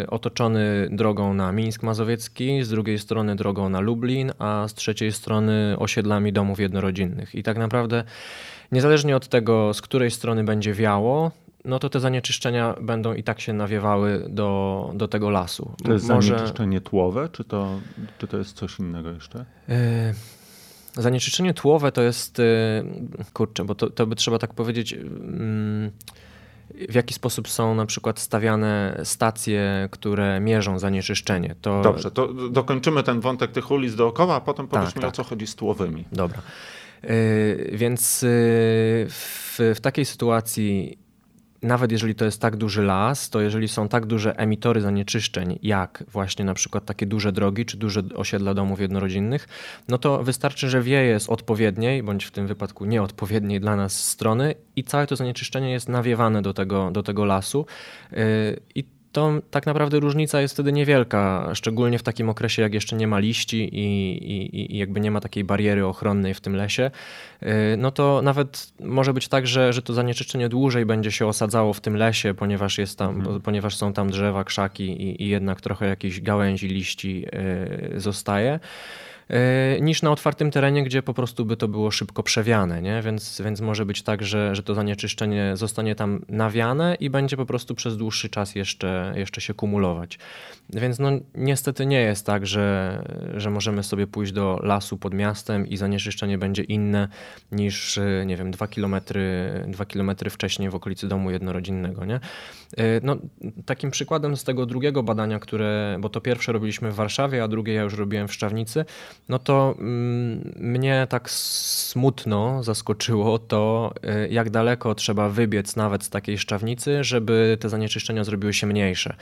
otoczony drogą na Mińsk Mazowiecki, z drugiej strony drogą na Lublin, a z trzeciej strony osiedlami domów jednorodzinnych. I tak naprawdę niezależnie od tego, z której strony będzie wiało, no to te zanieczyszczenia będą i tak się nawiewały do, do tego lasu. To jest Może... zanieczyszczenie tłowe, czy to, czy to jest coś innego jeszcze? Yy, zanieczyszczenie tłowe to jest, yy, kurczę, bo to, to by trzeba tak powiedzieć, yy, w jaki sposób są na przykład stawiane stacje, które mierzą zanieczyszczenie. To... Dobrze, to dokończymy ten wątek tych ulic dookoła, a potem tak, mi, tak. o co chodzi z tłowymi. Dobra. Więc w, w takiej sytuacji nawet jeżeli to jest tak duży las, to jeżeli są tak duże emitory zanieczyszczeń, jak właśnie na przykład takie duże drogi czy duże osiedla domów jednorodzinnych, no to wystarczy, że wieje z odpowiedniej, bądź w tym wypadku nieodpowiedniej dla nas strony i całe to zanieczyszczenie jest nawiewane do tego, do tego lasu. Yy, I to tak naprawdę różnica jest wtedy niewielka, szczególnie w takim okresie, jak jeszcze nie ma liści i, i, i jakby nie ma takiej bariery ochronnej w tym lesie. No to nawet może być tak, że, że to zanieczyszczenie dłużej będzie się osadzało w tym lesie, ponieważ, jest tam, mhm. ponieważ są tam drzewa, krzaki i, i jednak trochę jakichś gałęzi, liści zostaje. E, niż na otwartym terenie, gdzie po prostu by to było szybko przewiane, nie? Więc, więc może być tak, że, że to zanieczyszczenie zostanie tam nawiane i będzie po prostu przez dłuższy czas jeszcze, jeszcze się kumulować. Więc no, niestety nie jest tak, że, że możemy sobie pójść do lasu pod miastem i zanieczyszczenie będzie inne niż, nie wiem, dwa kilometry, dwa kilometry wcześniej w okolicy domu jednorodzinnego, nie? E, no, takim przykładem z tego drugiego badania, które, bo to pierwsze robiliśmy w Warszawie, a drugie ja już robiłem w Szczawnicy, no to mm, mnie tak smutno zaskoczyło to, y, jak daleko trzeba wybiec nawet z takiej szczawnicy, żeby te zanieczyszczenia zrobiły się mniejsze.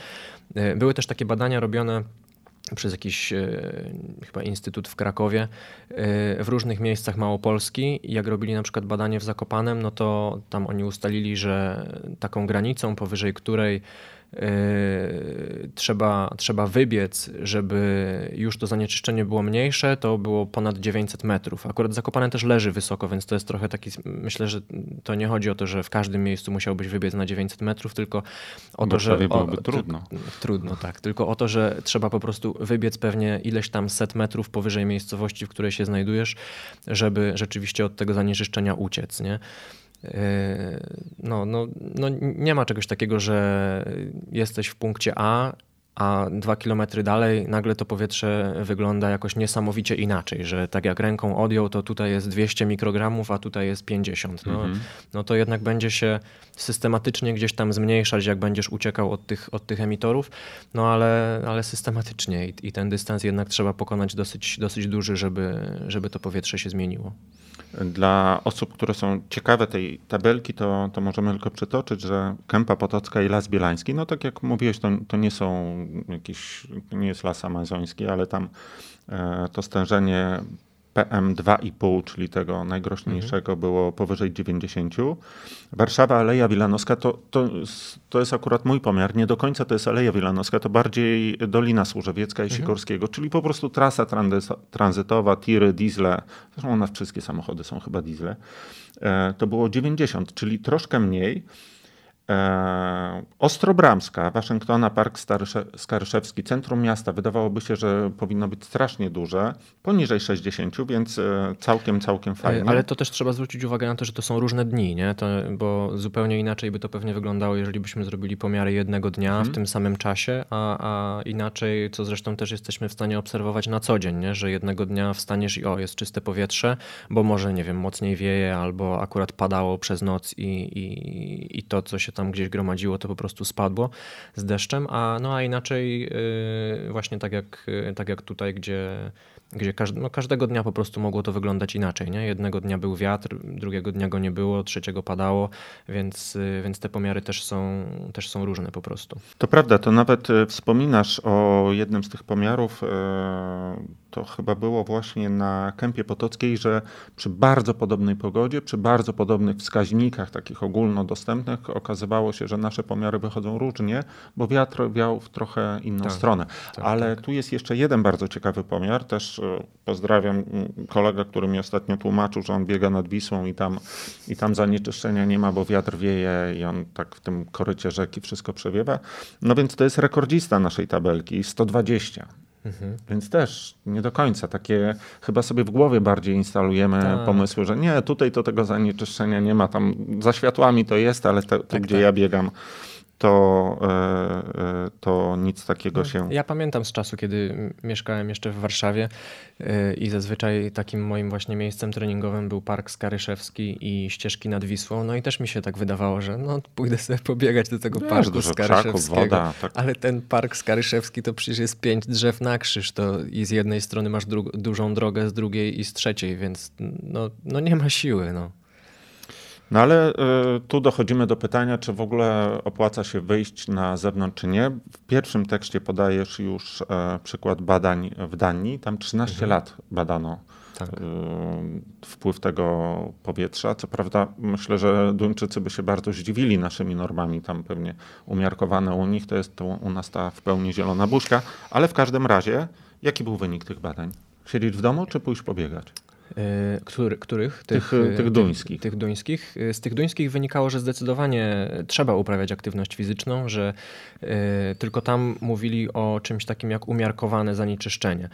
Y, były też takie badania robione przez jakiś y, chyba instytut w Krakowie w różnych miejscach Małopolski. Jak robili na przykład badanie w Zakopanem, no to tam oni ustalili, że taką granicą, powyżej której Yy, trzeba, trzeba wybiec, żeby już to zanieczyszczenie było mniejsze, to było ponad 900 metrów. Akurat Zakopane też leży wysoko, więc to jest trochę taki, myślę, że to nie chodzi o to, że w każdym miejscu musiałbyś wybiec na 900 metrów, tylko o to, że... byłoby o, trudno. Trudno, tak. Tylko o to, że trzeba po prostu wybiec pewnie ileś tam set metrów powyżej miejscowości, w której się znajdujesz, żeby rzeczywiście od tego zanieczyszczenia uciec, nie? Yy, no, no, no nie ma czegoś takiego, że jesteś w punkcie A, a dwa kilometry dalej nagle to powietrze wygląda jakoś niesamowicie inaczej, że tak jak ręką odjął, to tutaj jest 200 mikrogramów, a tutaj jest 50. No, mhm. no to jednak będzie się systematycznie gdzieś tam zmniejszać, jak będziesz uciekał od tych, od tych emitorów, no ale, ale systematycznie I, i ten dystans jednak trzeba pokonać dosyć, dosyć duży, żeby, żeby to powietrze się zmieniło. Dla osób, które są ciekawe tej tabelki, to, to możemy tylko przytoczyć, że Kępa Potocka i Las Bielański, no tak jak mówiłeś, to, to nie są jakieś, nie jest las amazoński, ale tam e, to stężenie PM2,5, czyli tego najgroźniejszego, mhm. było powyżej 90. Warszawa, Aleja Wilanowska, to, to, to jest akurat mój pomiar. Nie do końca to jest Aleja Wilanowska, to bardziej Dolina Służewiecka i mhm. Sikorskiego, czyli po prostu trasa tranzytowa, tiry, diesle. Zresztą u nas wszystkie samochody są chyba diesle. E, to było 90, czyli troszkę mniej. E, Ostrobramska, Waszyngtona, Park Skaryszewski, centrum miasta. Wydawałoby się, że powinno być strasznie duże, poniżej 60, więc e, całkiem, całkiem fajnie. Ale to też trzeba zwrócić uwagę na to, że to są różne dni, nie? To, bo zupełnie inaczej by to pewnie wyglądało, jeżeli byśmy zrobili pomiary jednego dnia hmm. w tym samym czasie, a, a, inaczej, co zresztą też jesteśmy w stanie obserwować na co dzień, nie? że jednego dnia wstaniesz i o, jest czyste powietrze, bo może, nie wiem, mocniej wieje albo akurat padało przez noc i, i, i to, co się tam gdzieś gromadziło, to po prostu spadło z deszczem, a, no, a inaczej yy, właśnie tak jak, yy, tak jak tutaj, gdzie gdzie każd no każdego dnia po prostu mogło to wyglądać inaczej. Nie? Jednego dnia był wiatr, drugiego dnia go nie było, trzeciego padało, więc, y, więc te pomiary też są, też są różne po prostu. To prawda, to nawet y, wspominasz o jednym z tych pomiarów, y, to chyba było właśnie na Kępie Potockiej, że przy bardzo podobnej pogodzie, przy bardzo podobnych wskaźnikach takich ogólnodostępnych okazywało się, że nasze pomiary wychodzą różnie, bo wiatr wiał w trochę inną tak, stronę. Tak, Ale tak. tu jest jeszcze jeden bardzo ciekawy pomiar, też pozdrawiam kolega, który mi ostatnio tłumaczył, że on biega nad Wisłą i tam, i tam zanieczyszczenia nie ma, bo wiatr wieje i on tak w tym korycie rzeki wszystko przewiewa. No więc to jest rekordzista naszej tabelki, 120. Mhm. Więc też nie do końca takie, chyba sobie w głowie bardziej instalujemy tak. pomysły, że nie, tutaj to tego zanieczyszczenia nie ma, tam za światłami to jest, ale to, tak, gdzie tak. ja biegam, to, e, e, to nic takiego się. Ja pamiętam z czasu, kiedy mieszkałem jeszcze w Warszawie e, i zazwyczaj takim moim właśnie miejscem treningowym był Park Skaryszewski i ścieżki nad Wisłą. No i też mi się tak wydawało, że no pójdę sobie pobiegać do tego Wiesz, parku Skaryszewskiego. woda, tak. Ale ten Park Skaryszewski to przecież jest pięć drzew na krzyż. To i z jednej strony masz dużą drogę, z drugiej i z trzeciej, więc no, no nie ma siły. No. No ale y, tu dochodzimy do pytania, czy w ogóle opłaca się wyjść na zewnątrz, czy nie. W pierwszym tekście podajesz już e, przykład badań w Danii. Tam 13 mhm. lat badano tak. Y, wpływ tego powietrza. Co prawda, myślę, że Duńczycy by się bardzo zdziwili naszymi normami, tam pewnie umiarkowane u nich, to jest to u nas ta w pełni zielona buźka, ale w każdym razie, jaki był wynik tych badań? Siedzieć w domu, czy pójść pobiegać? E, który, których? Tych, tych, tych duńskich. Tych, tych duńskich. Z tych duńskich wynikało, że zdecydowanie trzeba uprawiać aktywność fizyczną, że y, tylko tam mówili o czymś takim jak umiarkowane zanieczyszczenie.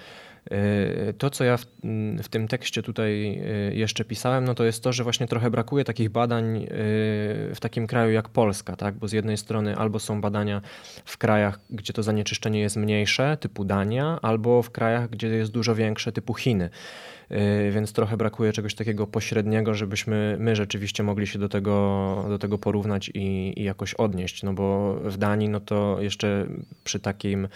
Y, to, co ja w, mm, w, tym tekście tutaj jeszcze pisałem, no to jest to, że właśnie trochę brakuje takich badań w takim kraju jak Polska, tak? bo z jednej strony albo są badania w krajach, gdzie to zanieczyszczenie jest mniejsze, typu Dania, albo w krajach, gdzie jest dużo większe, typu Chiny. Y, więc trochę brakuje czegoś takiego pośredniego, żebyśmy my rzeczywiście mogli się do tego, do tego porównać i, i jakoś odnieść. No bo w Danii, no to jeszcze przy takim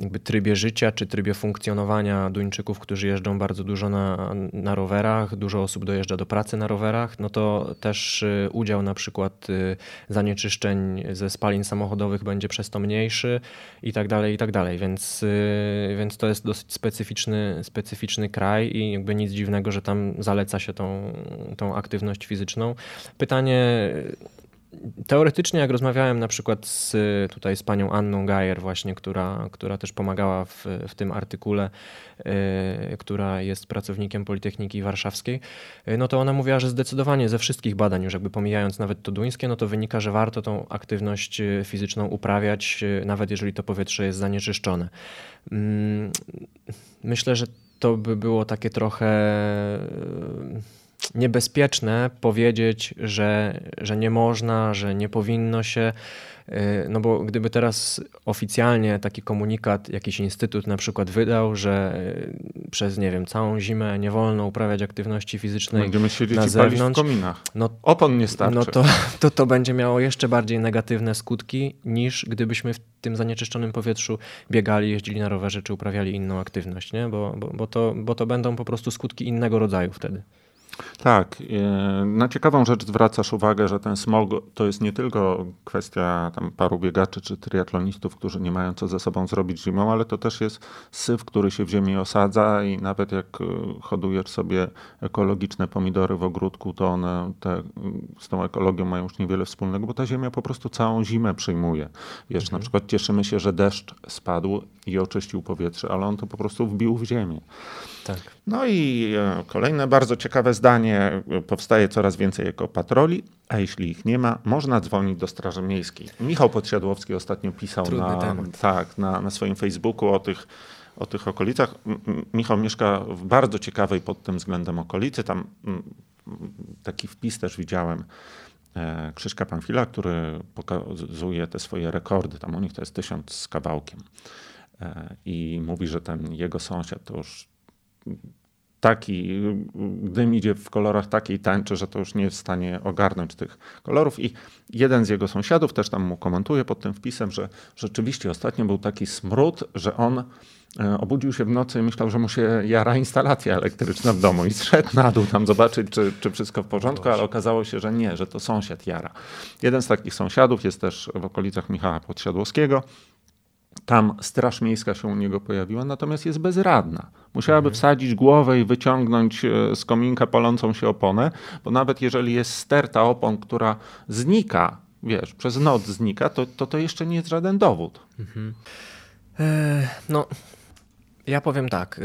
jakby trybie życia czy trybie funkcjonowania Duńczyków, którzy jeżdżą bardzo dużo na, na rowerach, dużo osób dojeżdża do pracy na rowerach, no to też y, udział na przykład y, zanieczyszczeń ze spalin samochodowych będzie przez to mniejszy i tak dalej, i tak dalej. Więc, y, więc to jest dosyć specyficzny, specyficzny kraj i jakby nic dziwnego, że tam zaleca się tą, tą aktywność fizyczną. Pytanie Teoretycznie, jak rozmawiałem na przykład z, tutaj z panią Anną Gajer, właśnie, która, która też pomagała w, w tym artykule, y, która jest pracownikiem Politechniki Warszawskiej, y, no to ona mówiła, że zdecydowanie ze wszystkich badań, już jakby pomijając nawet to duńskie, no to wynika, że warto tą aktywność fizyczną uprawiać, y, nawet jeżeli to powietrze jest zanieczyszczone. Mm, myślę, że to by było takie trochę niebezpieczne powiedzieć, że, że nie można, że nie powinno się. Y, no bo gdyby teraz oficjalnie taki komunikat jakiś instytut na przykład wydał, że y, przez, nie wiem, całą zimę nie wolno uprawiać aktywności fizycznej Będziemy siedzieć na zewnątrz, w kominach. No, Opon nie starczy. No to, to to będzie miało jeszcze bardziej negatywne skutki niż gdybyśmy w tym zanieczyszczonym powietrzu biegali, jeździli na rowerze czy uprawiali inną aktywność, nie? Bo, bo, bo, to, bo to będą po prostu skutki innego rodzaju wtedy. Tak. E, na ciekawą rzecz zwracasz uwagę, że ten smog to jest nie tylko kwestia tam paru biegaczy czy triatlonistów, którzy nie mają co ze sobą zrobić zimą, ale to też jest syf, który się w ziemi osadza i nawet jak e, hodujesz sobie ekologiczne pomidory w ogródku, to one te, z tą ekologią mają już niewiele wspólnego, bo ta ziemia po prostu całą zimę przyjmuje. Wiesz, mhm. na przykład cieszymy się, że deszcz spadł i oczyścił powietrze, ale on to po prostu wbił w ziemię. Tak. No i e, kolejne bardzo ciekawe zdanie. Powstaje coraz więcej patroli, a jeśli ich nie ma, można dzwonić do Straży Miejskiej. Michał Podsiadłowski ostatnio pisał na, tak, na, na swoim Facebooku o tych o tych okolicach. Michał mieszka w bardzo ciekawej pod tym względem okolicy. Tam taki wpis też widziałem e, Krzyśka Panfila, który pokazuje te swoje rekordy. Tam u nich to jest tysiąc z kawałkiem. E, I mówi, że ten jego sąsiad to już taki, dym idzie w kolorach takiej tańczy, że to już nie jest w stanie ogarnąć tych kolorów. I jeden z jego sąsiadów też tam mu komentuje pod tym wpisem, że rzeczywiście ostatnio był taki smród, że on e, obudził się w nocy i myślał, że mu się jara instalacja elektryczna w domu i zszedł na dół tam zobaczyć, czy, czy wszystko w porządku, ale okazało się, że nie, że to sąsiad jara. Jeden z takich sąsiadów jest też w okolicach Michała Podsiadłowskiego tam Straż Miejska się u niego pojawiła, natomiast jest bezradna. Musiałaby mhm. wsadzić głowę i wyciągnąć e, z kominka palącą się oponę, bo nawet jeżeli jest sterta opon, która znika, wiesz, przez noc znika, to to, to jeszcze nie jest żaden dowód. Mhm. E, no, ja powiem tak. Y,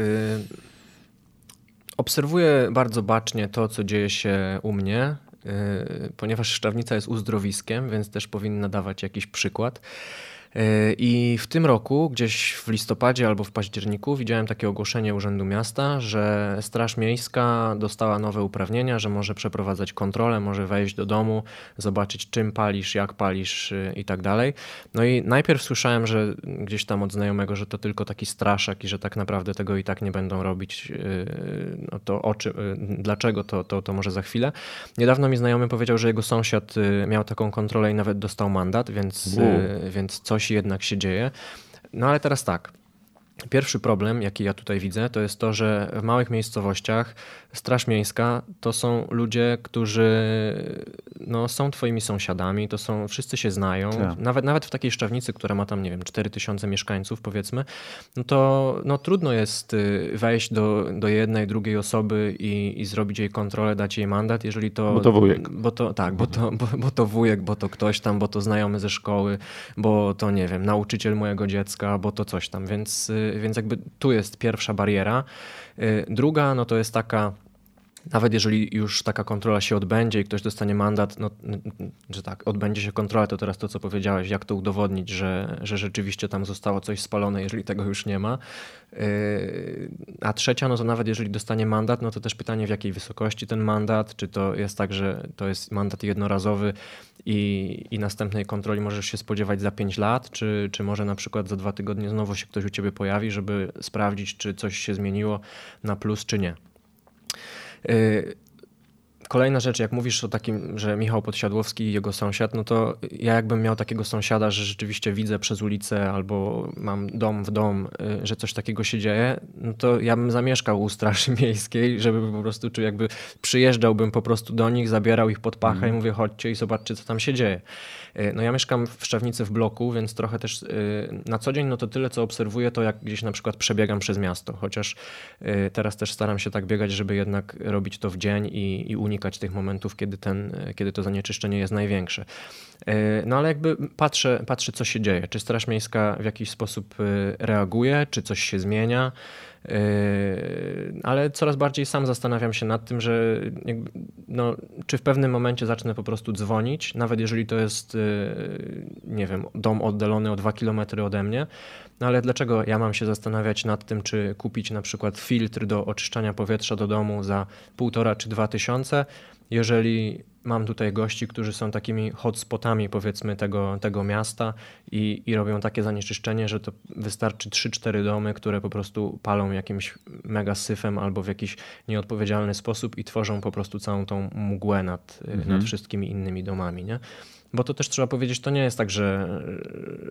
obserwuję bardzo bacznie to, co dzieje się u mnie, y, ponieważ szczawnica jest uzdrowiskiem, więc też powinna dawać jakiś przykład. E, I w tym roku, gdzieś w listopadzie albo w październiku, widziałem takie ogłoszenie Urzędu Miasta, że Straż Miejska dostała nowe uprawnienia, że może przeprowadzać kontrolę, może wejść do domu, zobaczyć czym palisz, jak palisz y, i tak dalej. No i najpierw słyszałem, że gdzieś tam od znajomego, że to tylko taki straszak i że tak naprawdę tego i tak nie będą robić. Y, no to oczy, y, dlaczego to, to, to może za chwilę. Niedawno mi znajomy powiedział, że jego sąsiad miał taką kontrolę i nawet dostał mandat, więc, więc coś jednak się dzieje. No ale teraz tak. Pierwszy problem, jaki ja tutaj widzę, to jest to, że w małych miejscowościach Straż Miejska to są ludzie, którzy no, są twoimi sąsiadami, to są, wszyscy się znają. Tak. Nawet, nawet w takiej Szczawnicy, która ma tam, nie wiem, 4000 mieszkańców powiedzmy, no to no, trudno jest y, wejść do, do jednej, drugiej osoby i, i zrobić jej kontrolę, dać jej mandat, jeżeli to... Bo to wujek. Bo to, tak, bo to, bo, bo to wujek, bo to ktoś tam, bo to znajomy ze szkoły, bo to, nie wiem, nauczyciel mojego dziecka, bo to coś tam, więc y, więc jakby tu jest pierwsza bariera. Y, druga, no to jest taka, nawet jeżeli już taka kontrola się odbędzie i ktoś dostanie mandat, no, że tak, odbędzie się kontrola, to teraz to, co powiedziałeś, jak to udowodnić, że, że rzeczywiście tam zostało coś spalone, jeżeli tego już nie ma. Y, a trzecia, no to nawet jeżeli dostanie mandat, no to też pytanie, w jakiej wysokości ten mandat, czy to jest tak, że to jest mandat jednorazowy i, i następnej kontroli możesz się spodziewać za 5 lat, czy, czy może na przykład za dwa tygodnie znowu się ktoś u ciebie pojawi, żeby sprawdzić, czy coś się zmieniło na plus, czy nie. Y, kolejna rzecz, jak mówisz o takim, że Michał Podsiadłowski i jego sąsiad, no to ja jakbym miał takiego sąsiada, że rzeczywiście widzę przez ulicę albo mam dom w dom, y, że coś takiego się dzieje, no to ja bym zamieszkał u Straży Miejskiej, żeby po prostu, czy jakby przyjeżdżałbym po prostu do nich, zabierał ich pod pachę mm. i mówię chodźcie i zobaczcie co tam się dzieje. Y, no ja mieszkam w Szczawnicy w bloku, więc trochę też y, na co dzień no to tyle co obserwuję to jak gdzieś na przykład przebiegam przez miasto, chociaż teraz też staram się tak biegać, żeby jednak robić to w dzień i, i unikać unikać tych momentów, kiedy, ten, kiedy to zanieczyszczenie jest największe. E, no ale jakby patrzę, patrzę, co się dzieje. Czy Straż Miejska w jakiś sposób e, reaguje, czy coś się zmienia. E, ale coraz bardziej sam zastanawiam się nad tym, że jakby, no, czy w pewnym momencie zacznę po prostu dzwonić, nawet jeżeli to jest, nie wiem, dom oddalony o dwa kilometry ode mnie. No ale dlaczego ja mam się zastanawiać nad tym, czy kupić na przykład filtr do oczyszczania powietrza do domu za półtora czy dwa tysiące, jeżeli mam tutaj gości, którzy są takimi hotspotami powiedzmy tego, tego miasta i, i robią takie zanieczyszczenie, że to wystarczy 3-4 domy, które po prostu palą jakimś mega syfem albo w jakiś nieodpowiedzialny sposób i tworzą po prostu całą tą mgłę nad, mhm. nad wszystkimi innymi domami. Nie? Bo to też trzeba powiedzieć, to nie jest tak, że,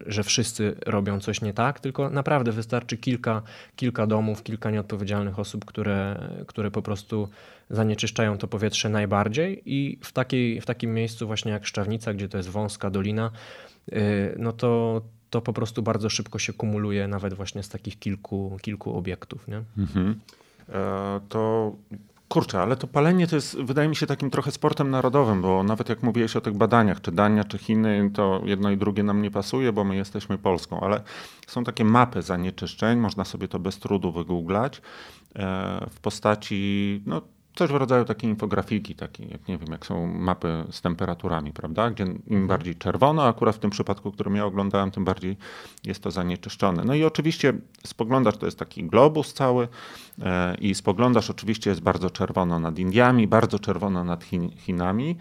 że wszyscy robią coś nie tak, tylko naprawdę wystarczy kilka, kilka domów, kilka nieodpowiedzialnych osób, które, które po prostu zanieczyszczają to powietrze najbardziej i w, takiej, w takim miejscu właśnie jak Szczawnica, gdzie to jest wąska dolina, y, no to, to po prostu bardzo szybko się kumuluje nawet właśnie z takich kilku, kilku obiektów. Nie? Mhm. E, to Kurczę, ale to palenie to jest, wydaje mi się, takim trochę sportem narodowym, bo nawet jak mówiłeś o tych badaniach, czy Dania, czy Chiny, to jedno i drugie nam nie pasuje, bo my jesteśmy Polską, ale są takie mapy zanieczyszczeń, można sobie to bez trudu wygooglać e, w postaci no, coś w rodzaju takiej infografiki, takiej, jak nie wiem, jak są mapy z temperaturami, prawda? Gdzie im mhm. bardziej czerwono, akurat w tym przypadku, którym ja oglądałem, tym bardziej jest to zanieczyszczone. No i oczywiście spoglądasz, to jest taki globus cały e, i spoglądasz oczywiście jest bardzo czerwono nad Indiami, bardzo czerwono nad Chin, Chinami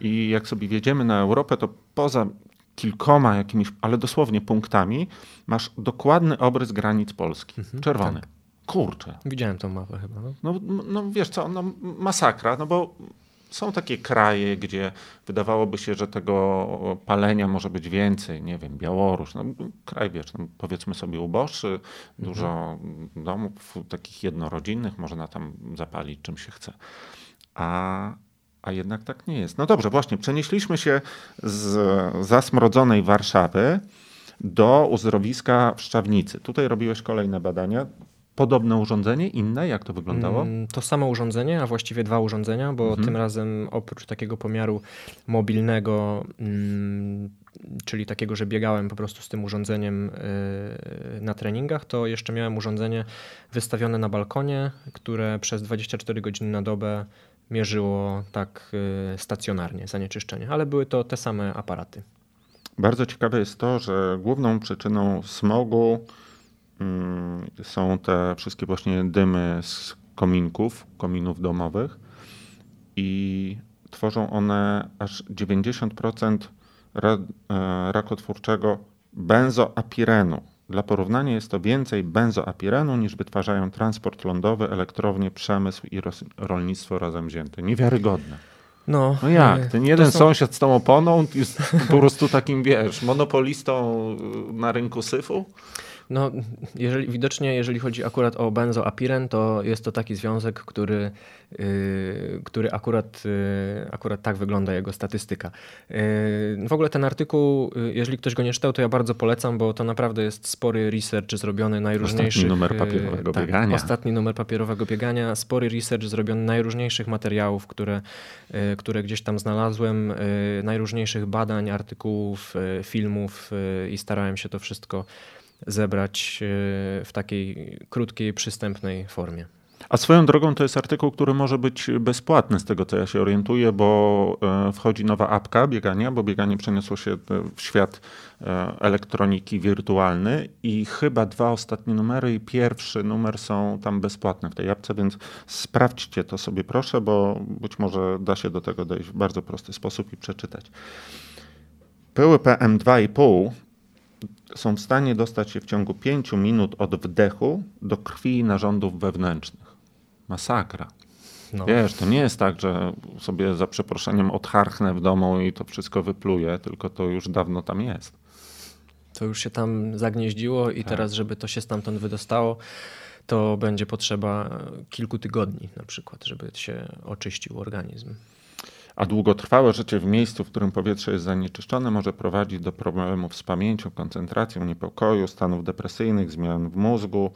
i jak sobie wjedziemy na Europę, to poza kilkoma jakimiś, ale dosłownie punktami, masz dokładny obrys granic Polski, mhm, czerwony. Tak. Kurczę. Widziałem tą mapę chyba. No, no, no wiesz co, no, masakra, no bo są takie kraje, gdzie wydawałoby się, że tego palenia może być więcej, nie wiem, Białoruś, no, kraj wiesz, no, powiedzmy sobie uboższy, mhm. dużo domów takich jednorodzinnych, można tam zapalić czym się chce. A, a jednak tak nie jest. No dobrze, właśnie, przenieśliśmy się z zasmrodzonej Warszawy do uzdrowiska w Szczawnicy. Tutaj robiłeś kolejne badania podobne urządzenie, inne? Jak to wyglądało? Mm, to samo urządzenie, a właściwie dwa urządzenia, bo mhm. tym razem oprócz takiego pomiaru mobilnego, mm, czyli takiego, że biegałem po prostu z tym urządzeniem y, na treningach, to jeszcze miałem urządzenie wystawione na balkonie, które przez 24 godziny na dobę mierzyło tak y, stacjonarnie zanieczyszczenie, ale były to te same aparaty. Bardzo ciekawe jest to, że główną przyczyną smogu są te wszystkie właśnie dymy z kominków, kominów domowych i tworzą one aż 90% e, rakotwórczego benzoapirenu. Dla porównania jest to więcej benzoapirenu niż wytwarzają transport lądowy, elektrownie, przemysł i rolnictwo razem wzięte. Niewiarygodne. No, no jak? Ten jeden są... sąsiad z tą oponą jest po prostu takim, wiesz, monopolistą na rynku syfu? No, jeżeli, widocznie, jeżeli chodzi akurat o benzoapiren, to jest to taki związek, który, yy, który akurat, yy, akurat tak wygląda jego statystyka. Yy, w ogóle ten artykuł, y, jeżeli ktoś go nie czytał, to ja bardzo polecam, bo to naprawdę jest spory research zrobiony najróżniejszych... Ostatni numer y, papierowego tak, biegania. Ostatni numer papierowego biegania, spory research zrobiony najróżniejszych materiałów, które, y, które gdzieś tam znalazłem, najróżniejszych badań, artykułów, filmów i starałem się to wszystko zebrać e, w takiej krótkiej, przystępnej formie. A swoją drogą to jest artykuł, który może być bezpłatny, z tego co ja się orientuję, bo e, wchodzi nowa apka biegania, bo bieganie przeniosło się w świat e, elektroniki wirtualny i chyba dwa ostatnie numery i pierwszy numer są tam bezpłatne w tej apce, więc sprawdźcie to sobie proszę, bo być może da się do tego dojść w bardzo prosty sposób i przeczytać. Pyły PM2,5 są w stanie dostać się w ciągu 5 minut od wdechu do krwi i narządów wewnętrznych. Masakra. No. Wiesz, to nie jest tak, że sobie za przeproszeniem odharchnę w domu i to wszystko wypluje, tylko to już dawno tam jest. To już się tam zagnieździło i tak. teraz, żeby to się stamtąd wydostało, to będzie potrzeba kilku tygodni na przykład, żeby się oczyścił organizm. A długotrwałe życie w miejscu, w którym powietrze jest zanieczyszczone, może prowadzić do problemów z pamięcią, koncentracją, niepokoju, stanów depresyjnych, zmian w mózgu,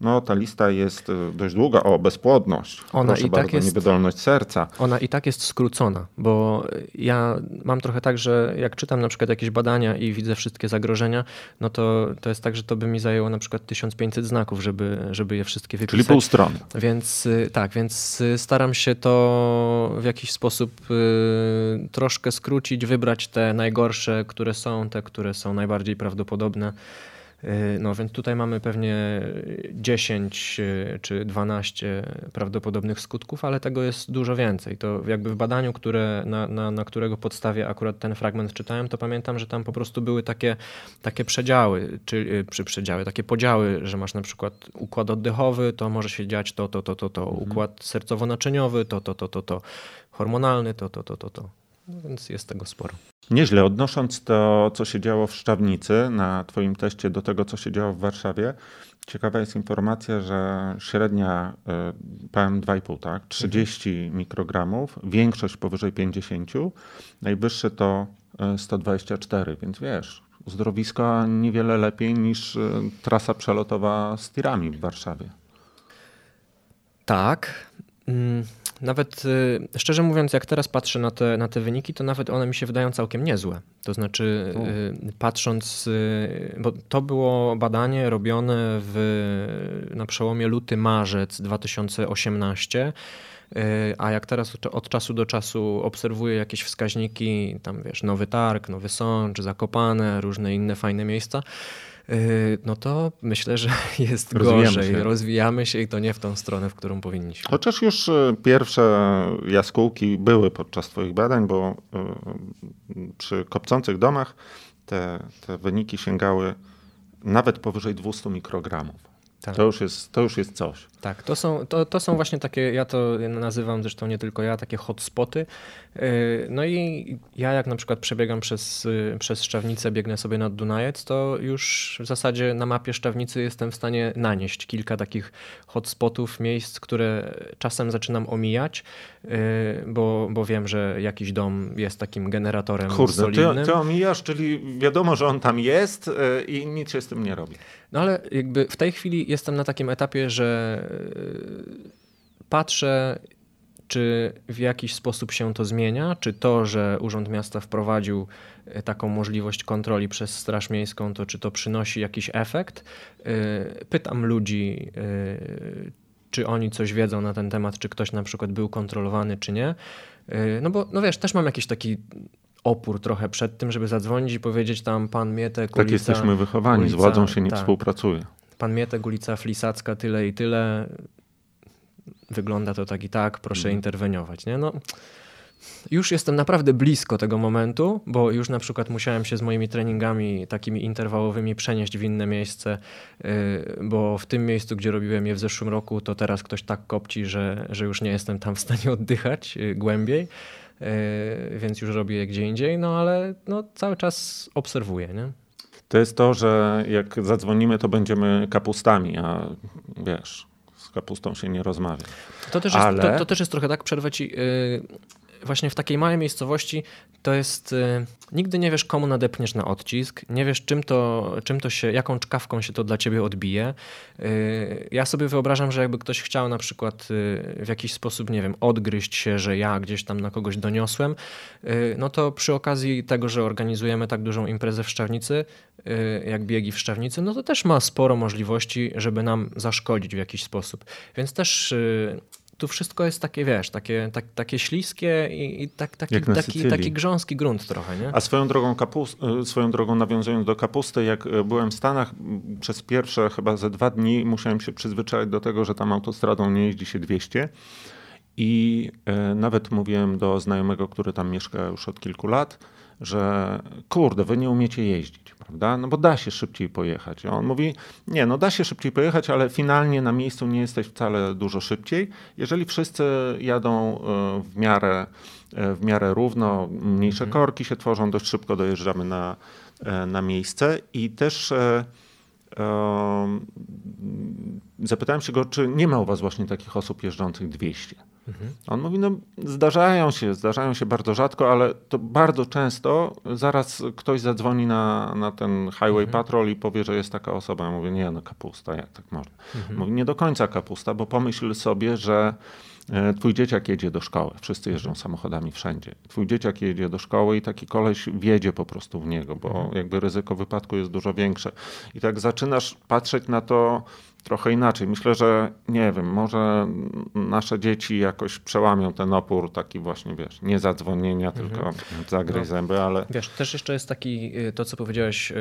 no ta lista jest e, dość długa. O, bezpłodność. Ona Proszę i tak bardzo, jest, niewydolność serca. Ona i tak jest skrócona, bo ja mam trochę tak, że jak czytam na przykład jakieś badania i widzę wszystkie zagrożenia, no to, to jest tak, że to by mi zajęło na przykład 1500 znaków, żeby, żeby je wszystkie wypisać. Czyli pół strony. Więc y, tak, więc y, staram się to w jakiś sposób y, troszkę skrócić, wybrać te najgorsze, które są, te, które są najbardziej prawdopodobne. Y, no więc tutaj mamy pewnie 10 y, czy 12 prawdopodobnych skutków, ale tego jest dużo więcej. To jakby w badaniu, które, na, na, na którego podstawie akurat ten fragment czytałem, to pamiętam, że tam po prostu były takie, takie przedziały, czy y, przy przedziały, takie podziały, że masz na przykład układ oddechowy, to może się dziać to, to, to, to, to. Mhm. układ sercowo-naczyniowy, to, to, to, to, to, hormonalny, to, to, to, to, to. No więc jest tego sporo. Nieźle. Odnosząc to, co się działo w Szczawnicy na Twoim teście do tego, co się działo w Warszawie, ciekawa jest informacja, że średnia y, PM2,5, tak? 30 mhm. mikrogramów, większość powyżej 50, najwyższy to 124, y, więc wiesz, uzdrowisko niewiele lepiej niż y, trasa przelotowa z tirami w Warszawie. Tak. Nawet y, szczerze mówiąc, jak teraz patrzę na te, na te wyniki, to nawet one mi się wydają całkiem niezłe. To znaczy, y, patrząc, y, bo to było badanie robione w, na przełomie luty-marzec 2018. A jak teraz od czasu do czasu obserwuję jakieś wskaźniki, tam wiesz, Nowy Targ, Nowy Sącz, Zakopane, różne inne fajne miejsca, no to myślę, że jest Rozwijamy gorzej. Się. Rozwijamy się i to nie w tą stronę, w którą powinniśmy. Chociaż już e, pierwsze jaskółki były podczas Twoich badań, bo e, przy kopcących domach te, te wyniki sięgały nawet powyżej 200 mikrogramów. Tak. To, już jest, to już jest coś. Tak, to są, to, to są właśnie takie, ja to nazywam zresztą nie tylko ja, takie hotspoty. Yy, no i ja jak na przykład przebiegam przez, yy, przez Szczawnicę, biegnę sobie nad Dunajec, to już w zasadzie na mapie Szczawnicy jestem w stanie nanieść kilka takich hotspotów, miejsc, które czasem zaczynam omijać, yy, bo, bo wiem, że jakiś dom jest takim generatorem Kurde, solidnym. Ty, ty omijasz, czyli wiadomo, że on tam jest i nic się z tym nie robi. No ale jakby w tej chwili jestem na takim etapie, że patrzę, czy w jakiś sposób się to zmienia, czy to, że Urząd Miasta wprowadził e, taką możliwość kontroli przez Straż Miejską, to czy to przynosi jakiś efekt. E, pytam ludzi, czy oni coś wiedzą na ten temat, czy ktoś na przykład był kontrolowany, czy nie. No bo, no wiesz, też mam jakiś taki opór trochę przed tym, żeby zadzwonić i powiedzieć tam pan Mietek, Tak jesteśmy wychowani, ulica, z władzą się nie tak, współpracuje. Pan Mietek, ulica Flisacka, tyle i tyle. Wygląda to tak i tak, proszę hmm. interweniować. Nie? No, już jestem naprawdę blisko tego momentu, bo już na przykład musiałem się z moimi treningami takimi interwałowymi przenieść w inne miejsce, y, bo w tym miejscu, gdzie robiłem je w zeszłym roku, to teraz ktoś tak kopci, że, że już nie jestem tam w stanie oddychać y, głębiej. E, więc już robię je gdzie indziej, no ale no, cały czas obserwuję. Nie? To jest to, że jak zadzwonimy, to będziemy kapustami, a wiesz, z kapustą się nie rozmawia. To też, Ale... jest, to, to też jest trochę tak, przerwę ci. Yy właśnie w takiej małej miejscowości to jest. Y, nigdy nie wiesz, komu nadepniesz na odcisk, nie wiesz, czym to, czym to się, jaką czkawką się to dla ciebie odbije. Y, ja sobie wyobrażam, że jakby ktoś chciał na przykład y, w jakiś sposób, nie wiem, odgryźć się, że ja gdzieś tam na kogoś doniosłem, no to przy okazji tego, że organizujemy tak dużą imprezę w Szczawnicy, jak biegi w Szczawnicy, no to też ma sporo możliwości, żeby nam zaszkodzić w jakiś sposób. Więc też tu wszystko jest takie, wiesz, takie, tak, takie śliskie i, i tak, taki, taki, taki grząski grunt trochę, nie? A swoją drogą, kapust, e, swoją drogą nawiązując do kapusty, jak e, byłem w Stanach, przez pierwsze chyba ze dwa dni musiałem się przyzwyczaić do tego, że tam autostradą nie jeździ się 200 i e, nawet mówiłem do znajomego, który tam mieszka już od kilku lat, że kurde, wy nie umiecie jeździć, prawda? No bo da się szybciej pojechać. on mówi, nie, no da się szybciej pojechać, ale finalnie na miejscu nie jesteś wcale dużo szybciej. Jeżeli wszyscy jadą e, w miarę, e, w miarę równo, mniejsze mhm. korki się tworzą, dość szybko dojeżdżamy na, e, na miejsce i też zapytałem się go, czy nie ma u was właśnie takich osób jeżdżących 200. Mhm. On mówi, no zdarzają się, zdarzają się bardzo rzadko, ale to bardzo często zaraz ktoś zadzwoni na, na ten highway mhm. patrol i powie, że jest taka osoba. Ja mówię, nie no kapusta, jak tak można? Mhm. Mówi, nie do końca kapusta, bo pomyśl sobie, że e, Twój dzieciak jedzie do szkoły, wszyscy jeżdżą mhm. samochodami wszędzie. Twój dzieciak jedzie do szkoły i taki koleś wiedzie po prostu w niego, bo mhm. jakby ryzyko wypadku jest dużo większe. I tak zaczynasz patrzeć na to trochę inaczej. Myślę, że nie wiem, może nasze dzieci jakoś przełamią ten opór taki właśnie, wiesz, nie zadzwonienia, mhm. tylko zagryź no. zęby, ale... Wiesz, też jeszcze jest taki, y, to co powiedziałeś y,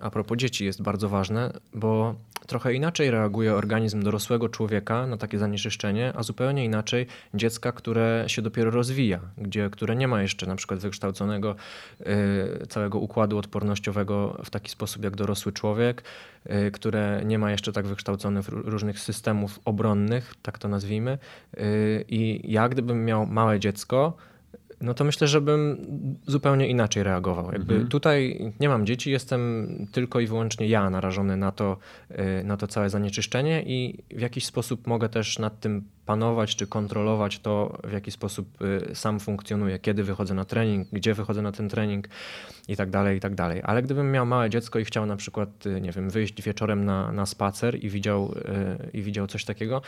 a propos dzieci jest bardzo ważne, bo trochę inaczej reaguje organizm dorosłego człowieka na takie zanieczyszczenie, a zupełnie inaczej dziecka, które się dopiero rozwija, gdzie, które nie ma jeszcze na przykład wykształconego y, całego układu odpornościowego w taki sposób jak dorosły człowiek, które nie ma jeszcze tak wykształconego różnych systemów obronnych, tak to nazwijmy. Y, I ja gdybym miał małe dziecko, no to myślę, że bym zupełnie inaczej reagował. Jakby mhm. Tutaj nie mam dzieci, jestem tylko i wyłącznie ja narażony na to, y, na to całe zanieczyszczenie i w jakiś sposób mogę też nad tym panować czy kontrolować to, w jaki sposób y, sam funkcjonuję, kiedy wychodzę na trening, gdzie wychodzę na ten trening i tak dalej, i tak dalej. Ale gdybym miał małe dziecko i chciał na przykład, y, nie wiem, wyjść wieczorem na, na spacer i widział, i widział coś takiego,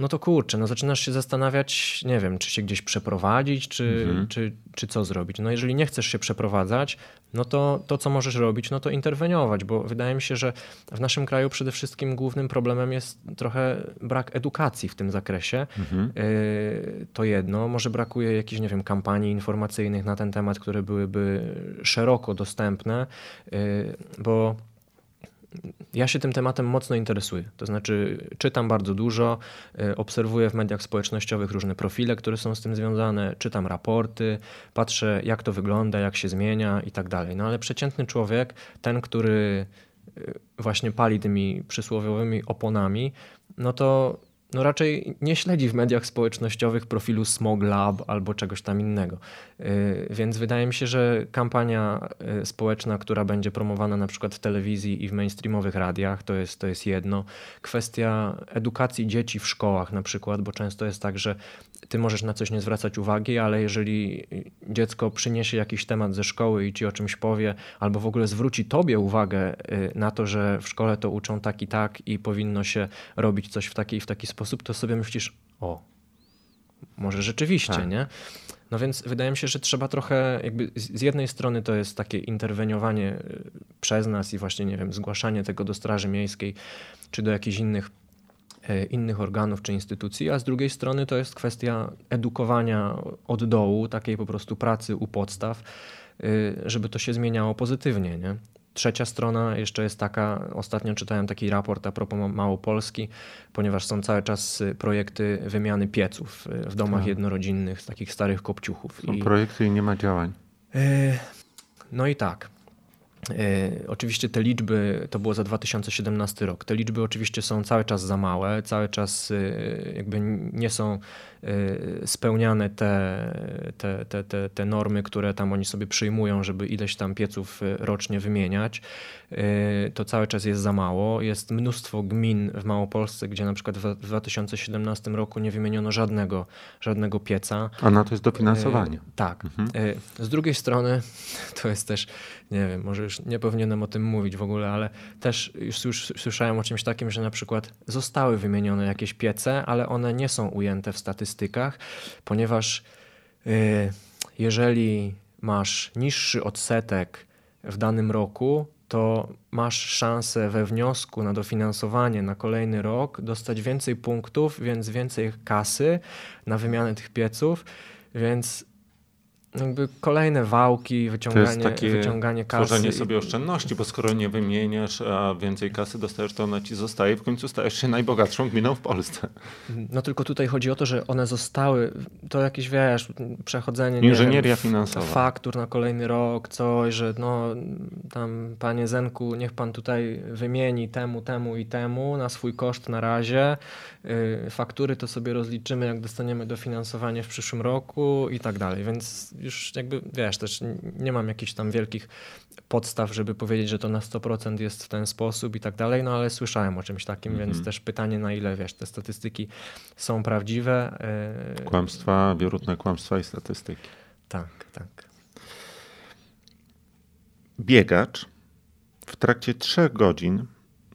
no to kurczę, no zaczynasz się zastanawiać, nie wiem, czy się gdzieś przeprowadzić, czy, mhm. czy, czy co zrobić. No jeżeli nie chcesz się przeprowadzać, no to to, co możesz robić, no to interweniować, bo wydaje mi się, że w naszym kraju przede wszystkim głównym problemem jest trochę brak edukacji w tym zakresie. Mhm. Y, to jedno, może brakuje jakichś, nie wiem, kampanii informacyjnych na ten temat, które byłyby szeroko dostępne, y, bo ja się tym tematem mocno interesuję. To znaczy, czytam bardzo dużo, y, obserwuję w mediach społecznościowych różne profile, które są z tym związane, czytam raporty, patrzę, jak to wygląda, jak się zmienia i tak dalej. No ale przeciętny człowiek, ten, który y, właśnie pali tymi przysłowiowymi oponami, no to no raczej nie śledzi w mediach społecznościowych profilu Smog Lab albo czegoś tam innego. Y, więc wydaje mi się, że kampania y, społeczna, która będzie promowana na przykład w telewizji i w mainstreamowych radiach, to jest, to jest jedno. Kwestia edukacji dzieci w szkołach na przykład, bo często jest tak, że ty możesz na coś nie zwracać uwagi, ale jeżeli dziecko przyniesie jakiś temat ze szkoły i ci o czymś powie, albo w ogóle zwróci tobie uwagę y, na to, że w szkole to uczą tak i tak i powinno się robić coś w taki w taki sposób, to sobie myślisz, o, może rzeczywiście, tak. nie? No więc wydaje mi się, że trzeba trochę, jakby z jednej strony to jest takie interweniowanie y, przez nas i właśnie, nie wiem, zgłaszanie tego do Straży Miejskiej czy do jakichś innych E, innych organów czy instytucji, a z drugiej strony to jest kwestia edukowania od dołu, takiej po prostu pracy u podstaw, e, żeby to się zmieniało pozytywnie. Nie? Trzecia strona jeszcze jest taka, ostatnio czytałem taki raport a propos Małopolski, ponieważ są cały czas projekty wymiany pieców w domach tak. jednorodzinnych, z takich starych kopciuchów. Są I, projekty i nie ma działań. E, no i tak. E, oczywiście te liczby, to było za 2017 rok, te liczby oczywiście są cały czas za małe, cały czas e, jakby nie są spełniane te, te, te, te, te normy, które tam oni sobie przyjmują, żeby ileś tam pieców rocznie wymieniać. To cały czas jest za mało. Jest mnóstwo gmin w Małopolsce, gdzie na przykład w 2017 roku nie wymieniono żadnego, żadnego pieca. A na to jest dofinansowanie. Tak. Mhm. Z drugiej strony to jest też, nie wiem, może już nie powinienem o tym mówić w ogóle, ale też już, już słyszałem o czymś takim, że na przykład zostały wymienione jakieś piece, ale one nie są ujęte w statystykach, ponieważ yy, jeżeli masz niższy odsetek w danym roku, to masz szansę we wniosku na dofinansowanie na kolejny rok dostać więcej punktów, więc więcej kasy na wymianę tych pieców, więc jakby kolejne wałki, wyciąganie, to takie wyciąganie kasy. Tworzenie sobie oszczędności, bo skoro nie wymieniasz, a więcej kasy dostajesz, to ona ci zostaje. W końcu stajesz się najbogatszą gminą w Polsce. No tylko tutaj chodzi o to, że one zostały, to jakieś wiesz, przechodzenie Inżynieria wiem, finansowa. faktur na kolejny rok, coś, że no tam panie Zenku, niech pan tutaj wymieni temu, temu i temu na swój koszt na razie. Yy, faktury to sobie rozliczymy, jak dostaniemy dofinansowanie w przyszłym roku i tak dalej, więc już jakby, wiesz, też nie mam jakichś tam wielkich podstaw, żeby powiedzieć, że to na 100% jest w ten sposób i tak dalej, no ale słyszałem o czymś takim, mm -hmm. więc mhm. też pytanie, na ile, wiesz, te statystyki są prawdziwe. E, kłamstwa, wierutne kłamstwa i statystyki. Tak, tak. Biegacz w trakcie trzech godzin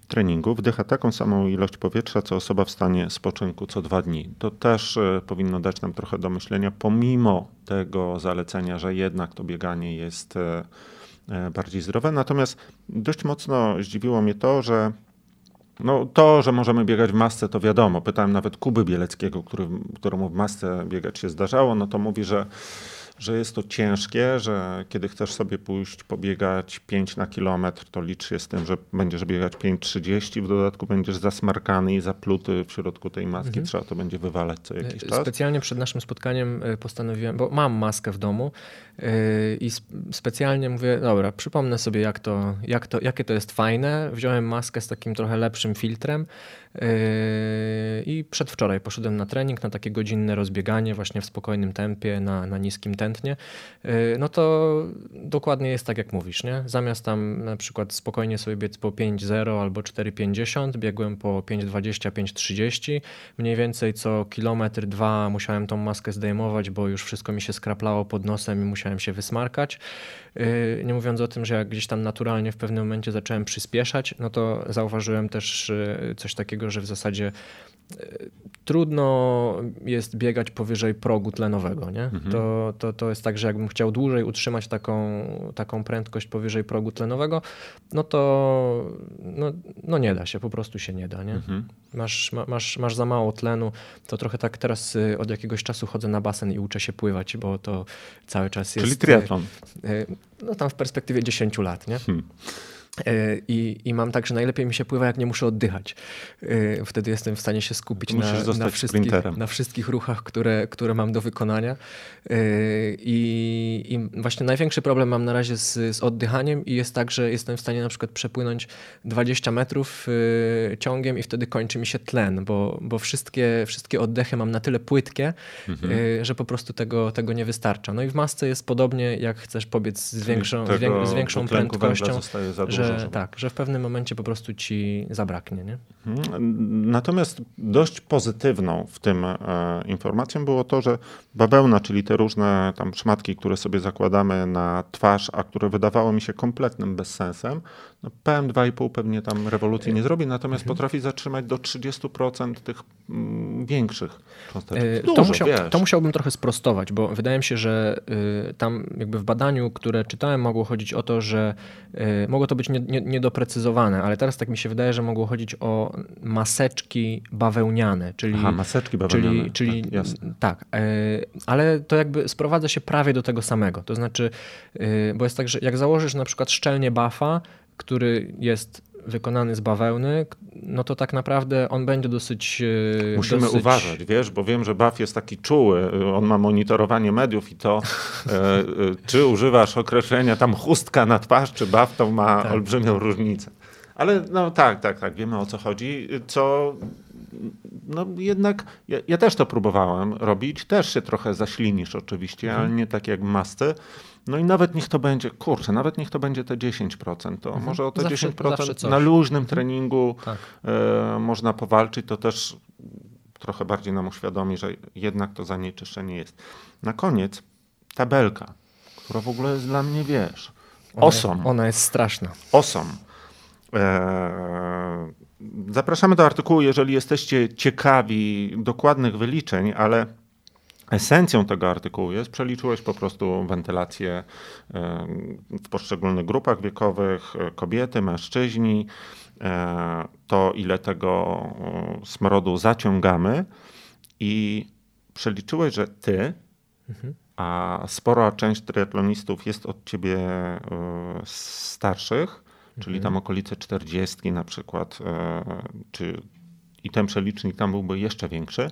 treningu wdycha taką samą ilość powietrza, co osoba w stanie spoczynku co dwa dni. To też e, powinno dać nam trochę do myślenia, pomimo tego zalecenia, że jednak to bieganie jest e, e, bardziej zdrowe. Natomiast dość mocno zdziwiło mnie to, że no, to, że możemy biegać w masce, to wiadomo. Pytałem nawet Kuby Bieleckiego, który, któremu w masce biegać się zdarzało, no to mówi, że że jest to ciężkie, że kiedy chcesz sobie pójść pobiegać 5 na kilometr, to licz się z tym, że będziesz biegać 5,30, w dodatku będziesz zasmarkany i zapluty w środku tej maski, mhm. trzeba to będzie wywalać co jakiś czas. Specjalnie przed naszym spotkaniem e, postanowiłem, bo mam maskę w domu i specjalnie mówię, dobra, przypomnę sobie jak to, jak to, jakie to jest fajne. Wziąłem maskę z takim trochę lepszym filtrem, Yy, I przedwczoraj poszedłem na trening, na takie godzinne rozbieganie, właśnie w spokojnym tempie, na, na niskim tętnie. Yy, no to dokładnie jest tak, jak mówisz, nie? Zamiast tam na przykład spokojnie sobie biec po 5.0 albo 4.50, biegłem po 5.20, 5.30. Mniej więcej co kilometr, dwa musiałem tą maskę zdejmować, bo już wszystko mi się skraplało pod nosem i musiałem się wysmarkać. Yy, nie mówiąc o tym, że jak gdzieś tam naturalnie w pewnym momencie zacząłem przyspieszać, no to zauważyłem też coś takiego, że w zasadzie trudno jest biegać powyżej progu tlenowego. Nie? Mhm. To, to, to jest tak, że jakbym chciał dłużej utrzymać taką, taką prędkość powyżej progu tlenowego, no to no, no nie da się, po prostu się nie da. Nie? Mhm. Masz, masz, masz za mało tlenu. To trochę tak teraz y, od jakiegoś czasu chodzę na basen i uczę się pływać, bo to cały czas jest... Czyli triatlon. Y, no tam w perspektywie 10 lat. Nie? Hmm. E, I, I mam tak, że najlepiej mi się pływa, jak nie muszę oddychać. E, wtedy jestem w stanie się skupić na, na, wszystkich, na wszystkich ruchach, które, które mam do wykonania. E, I, I, właśnie największy problem mam na razie z, z oddychaniem i jest tak, że jestem w stanie na przykład przepłynąć 20 metrów ciągiem i wtedy kończy mi się tlen, bo, bo wszystkie, wszystkie oddechy mam na tyle płytkie, mhm. że po prostu tego, tego nie wystarcza. No i w masce jest podobnie, jak chcesz pobiec z większą, z większą prędkością, że że, tak, że w pewnym momencie po prostu ci zabraknie. Nie? Mhm. Natomiast dość pozytywną w tym e, informacją było to, że bawełna, czyli te różne tam szmatki, które sobie zakładamy na twarz, a które wydawało mi się kompletnym bezsensem, PM2,5 pewnie tam rewolucji nie zrobi, natomiast mhm. potrafi zatrzymać do 30% tych mm, większych cząstek. E, Dużo, to, musiał, to musiałbym trochę sprostować, bo wydaje mi się, że y, tam jakby w badaniu, które czytałem, mogło chodzić o to, że y, mogło to być niedoprecyzowane, nie, nie ale teraz tak mi się wydaje, że mogło chodzić o maseczki bawełniane, czyli... Aha, maseczki bawełniane. Czyli, czyli tak, jasne. tak e, ale to jakby sprowadza się prawie do tego samego. To znaczy, y, bo jest tak, że jak założysz na przykład szczelnie bafa, który jest wykonany z bawełny, no to tak naprawdę on będzie dosyć. E, Musimy dosyć... uważać, wiesz, bo wiem, że BAF jest taki czuły. On ma monitorowanie mediów i to, e, czy używasz określenia tam chustka na twarz, czy BAF, to ma tak. olbrzymią różnicę. Ale no tak, tak, tak, wiemy o co chodzi. Co no jednak ja, ja, też to próbowałem robić, też się trochę zaślinisz oczywiście, mhm. ale nie tak jak masce. No i nawet niech to będzie, kurczę, nawet niech to będzie te 10%, to mhm. może o te zawsze, 10% na luźnym mhm. treningu tak. e, można powalczyć, to też trochę bardziej nam uświadomi, że jednak to zanieczyszczenie jest. Na koniec tabelka, która w ogóle jest dla mnie, wiesz, osom. Ona jest straszna. Osom. E, zapraszamy do artykułu, jeżeli jesteście ciekawi dokładnych wyliczeń, ale esencją tego artykułu jest, przeliczyłeś po prostu wentylację e, w poszczególnych grupach wiekowych, e, kobiety, mężczyźni, to ile tego smrodu zaciągamy i przeliczyłeś, że ty, mhm. a spora część triatlonistów jest od ciebie starszych, czyli tam mhm. okolice 40 na przykład, e, czy i ten przelicznik tam byłby jeszcze większy,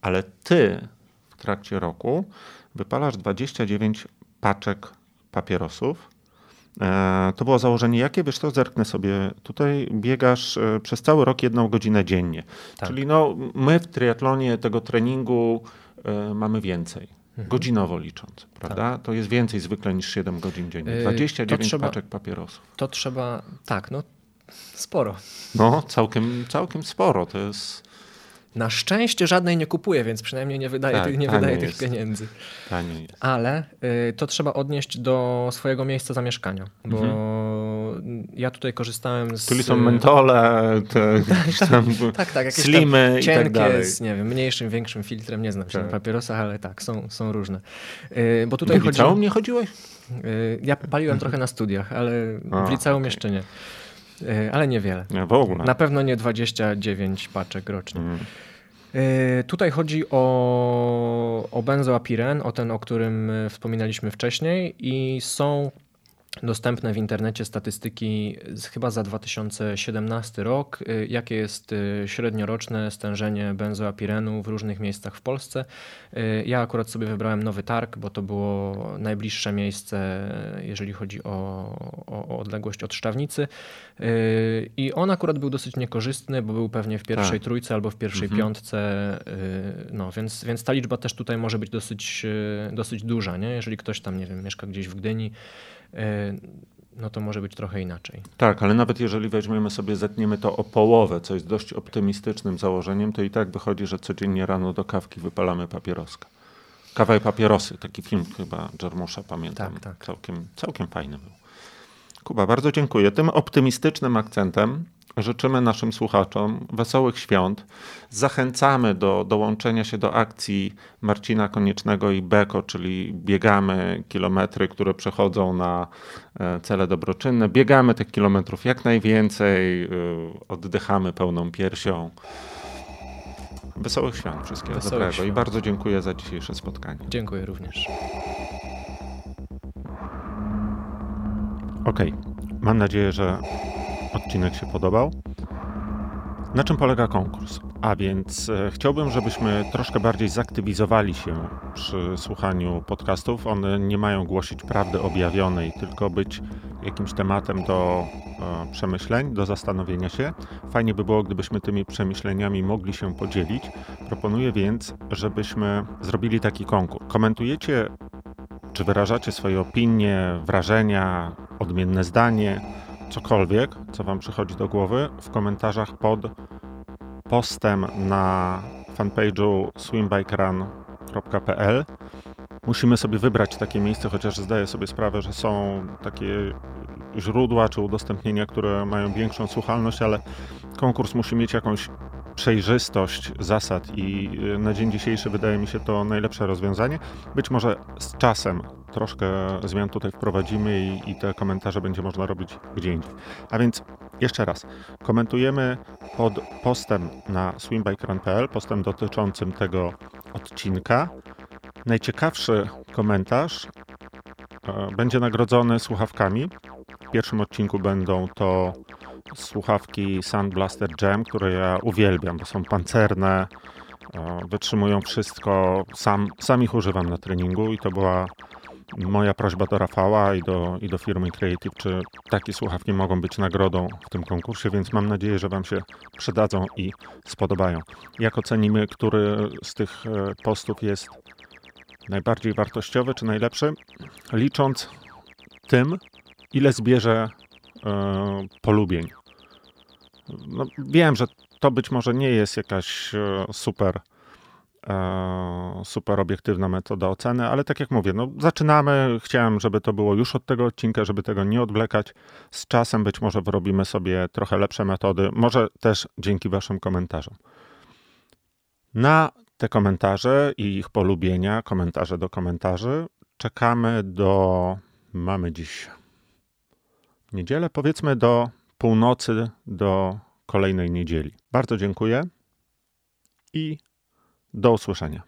ale ty w trakcie roku wypalasz 29 paczek papierosów. E, to było założenie jakie? Wiesz to zerknę sobie. Tutaj biegasz e, przez cały rok jedną godzinę dziennie. Tak. Czyli no, my w triatlonie tego treningu mamy więcej. Mhm. Godzinowo licząc, prawda? Tak. To jest więcej zwykle niż 7 godzin dziennie. 29 trzeba, paczek papierosów. To trzeba, tak, no sporo. No, całkiem, całkiem sporo. To jest na szczęście żadnej nie kupuję, więc przynajmniej nie wydaję, tak, tych, nie wydaję tych pieniędzy. Jest. Ale y, to trzeba odnieść do swojego miejsca zamieszkania, bo mhm. ja tutaj korzystałem z... Czyli są mentole, te, tak, tam tak, tak, slimy tam i tak dalej. z, nie wiem, mniejszym, większym filtrem, nie znam się tak. na papierosach, ale tak, są, są różne. Y, bo tutaj chodzi... liceum nie chodziłeś? Y, ja paliłem trochę na studiach, ale A, w liceum okay. jeszcze nie. Y, ale niewiele. Nie, w ogóle. Na pewno nie 29 paczek rocznie. Mm. E, tutaj chodzi o, o benzoapiren, o ten, o którym e, wspominaliśmy wcześniej i są dostępne w internecie statystyki chyba za 2017 rok, y, jakie jest y, średnioroczne stężenie benzoapirenu w różnych miejscach w Polsce. Y, ja akurat sobie wybrałem Nowy Targ, bo to było najbliższe miejsce, jeżeli chodzi o, o odległość od Szczawnicy. I on akurat był dosyć niekorzystny, bo był pewnie w pierwszej tak. trójce albo w pierwszej mhm. piątce. No, więc, więc ta liczba też tutaj może być dosyć, dosyć duża. Nie? Jeżeli ktoś tam, nie wiem, mieszka gdzieś w Gdyni, no to może być trochę inaczej. Tak, ale nawet jeżeli weźmiemy sobie, zetniemy to o połowę, co jest dość optymistycznym założeniem, to i tak wychodzi, że codziennie rano do kawki wypalamy papieroska. Kawa i papierosy, taki film chyba Jarmusza pamiętam. Tak, tak. Całkiem, całkiem fajny był. Kuba, bardzo dziękuję. Tym optymistycznym akcentem Życzymy naszym słuchaczom wesołych świąt. Zachęcamy do dołączenia się do akcji Marcina Koniecznego i Beko, czyli biegamy kilometry, które przechodzą na e, cele dobroczynne. Biegamy tych kilometrów jak najwięcej, e, oddychamy pełną piersią. Wesołych świąt wszystkiego Wesołych dobrego świąt. i bardzo dziękuję za dzisiejsze spotkanie. Dziękuję również. Okej, okay. mam nadzieję, że odcinek się podobał. Na czym polega konkurs? A więc e, chciałbym, żebyśmy troszkę bardziej zaktywizowali się przy słuchaniu podcastów. One nie mają głosić prawdy objawionej, tylko być jakimś tematem do e, przemyśleń, do zastanowienia się. Fajnie by było, gdybyśmy tymi przemyśleniami mogli się podzielić. Proponuję więc, żebyśmy zrobili taki konkurs. Komentujecie, czy wyrażacie swoje opinie, wrażenia, odmienne zdanie cokolwiek, co Wam przychodzi do głowy, w komentarzach pod postem na fanpage'u swimbikerun.pl. Musimy sobie wybrać takie miejsce, chociaż zdaję sobie sprawę, że są takie źródła czy udostępnienia, które mają większą słuchalność, ale konkurs musi mieć jakąś przejrzystość zasad i y, na dzień dzisiejszy wydaje mi się to najlepsze rozwiązanie. Być może z czasem troszkę zmian tutaj wprowadzimy i, i te komentarze będzie można robić gdzie indziej. A więc jeszcze raz, komentujemy pod postem na swimbikerun.pl, postem dotyczącym tego odcinka. Najciekawszy komentarz e, będzie nagrodzony słuchawkami. W pierwszym odcinku będą to słuchawki Sound Blaster Jam, które ja uwielbiam, bo są pancerne, wytrzymują wszystko. Sam, sam ich używam na treningu i to była moja prośba do Rafała i do, i do firmy Creative, czy takie słuchawki mogą być nagrodą w tym konkursie, więc mam nadzieję, że Wam się przydadzą i spodobają. Jak ocenimy, który z tych e, postów jest najbardziej wartościowy czy najlepszy? Licząc tym, ile zbierze e, polubień. No, wiem, że to być może nie jest jakaś e, super super obiektywna metoda oceny, ale tak jak mówię, no zaczynamy. Chciałem, żeby to było już od tego odcinka, żeby tego nie odwlekać. Z czasem być może wyrobimy sobie trochę lepsze metody, może też dzięki Waszym komentarzom. Na te komentarze i ich polubienia, komentarze do komentarzy, czekamy do. Mamy dziś niedzielę, powiedzmy do północy, do kolejnej niedzieli. Bardzo dziękuję i do usłyszenia.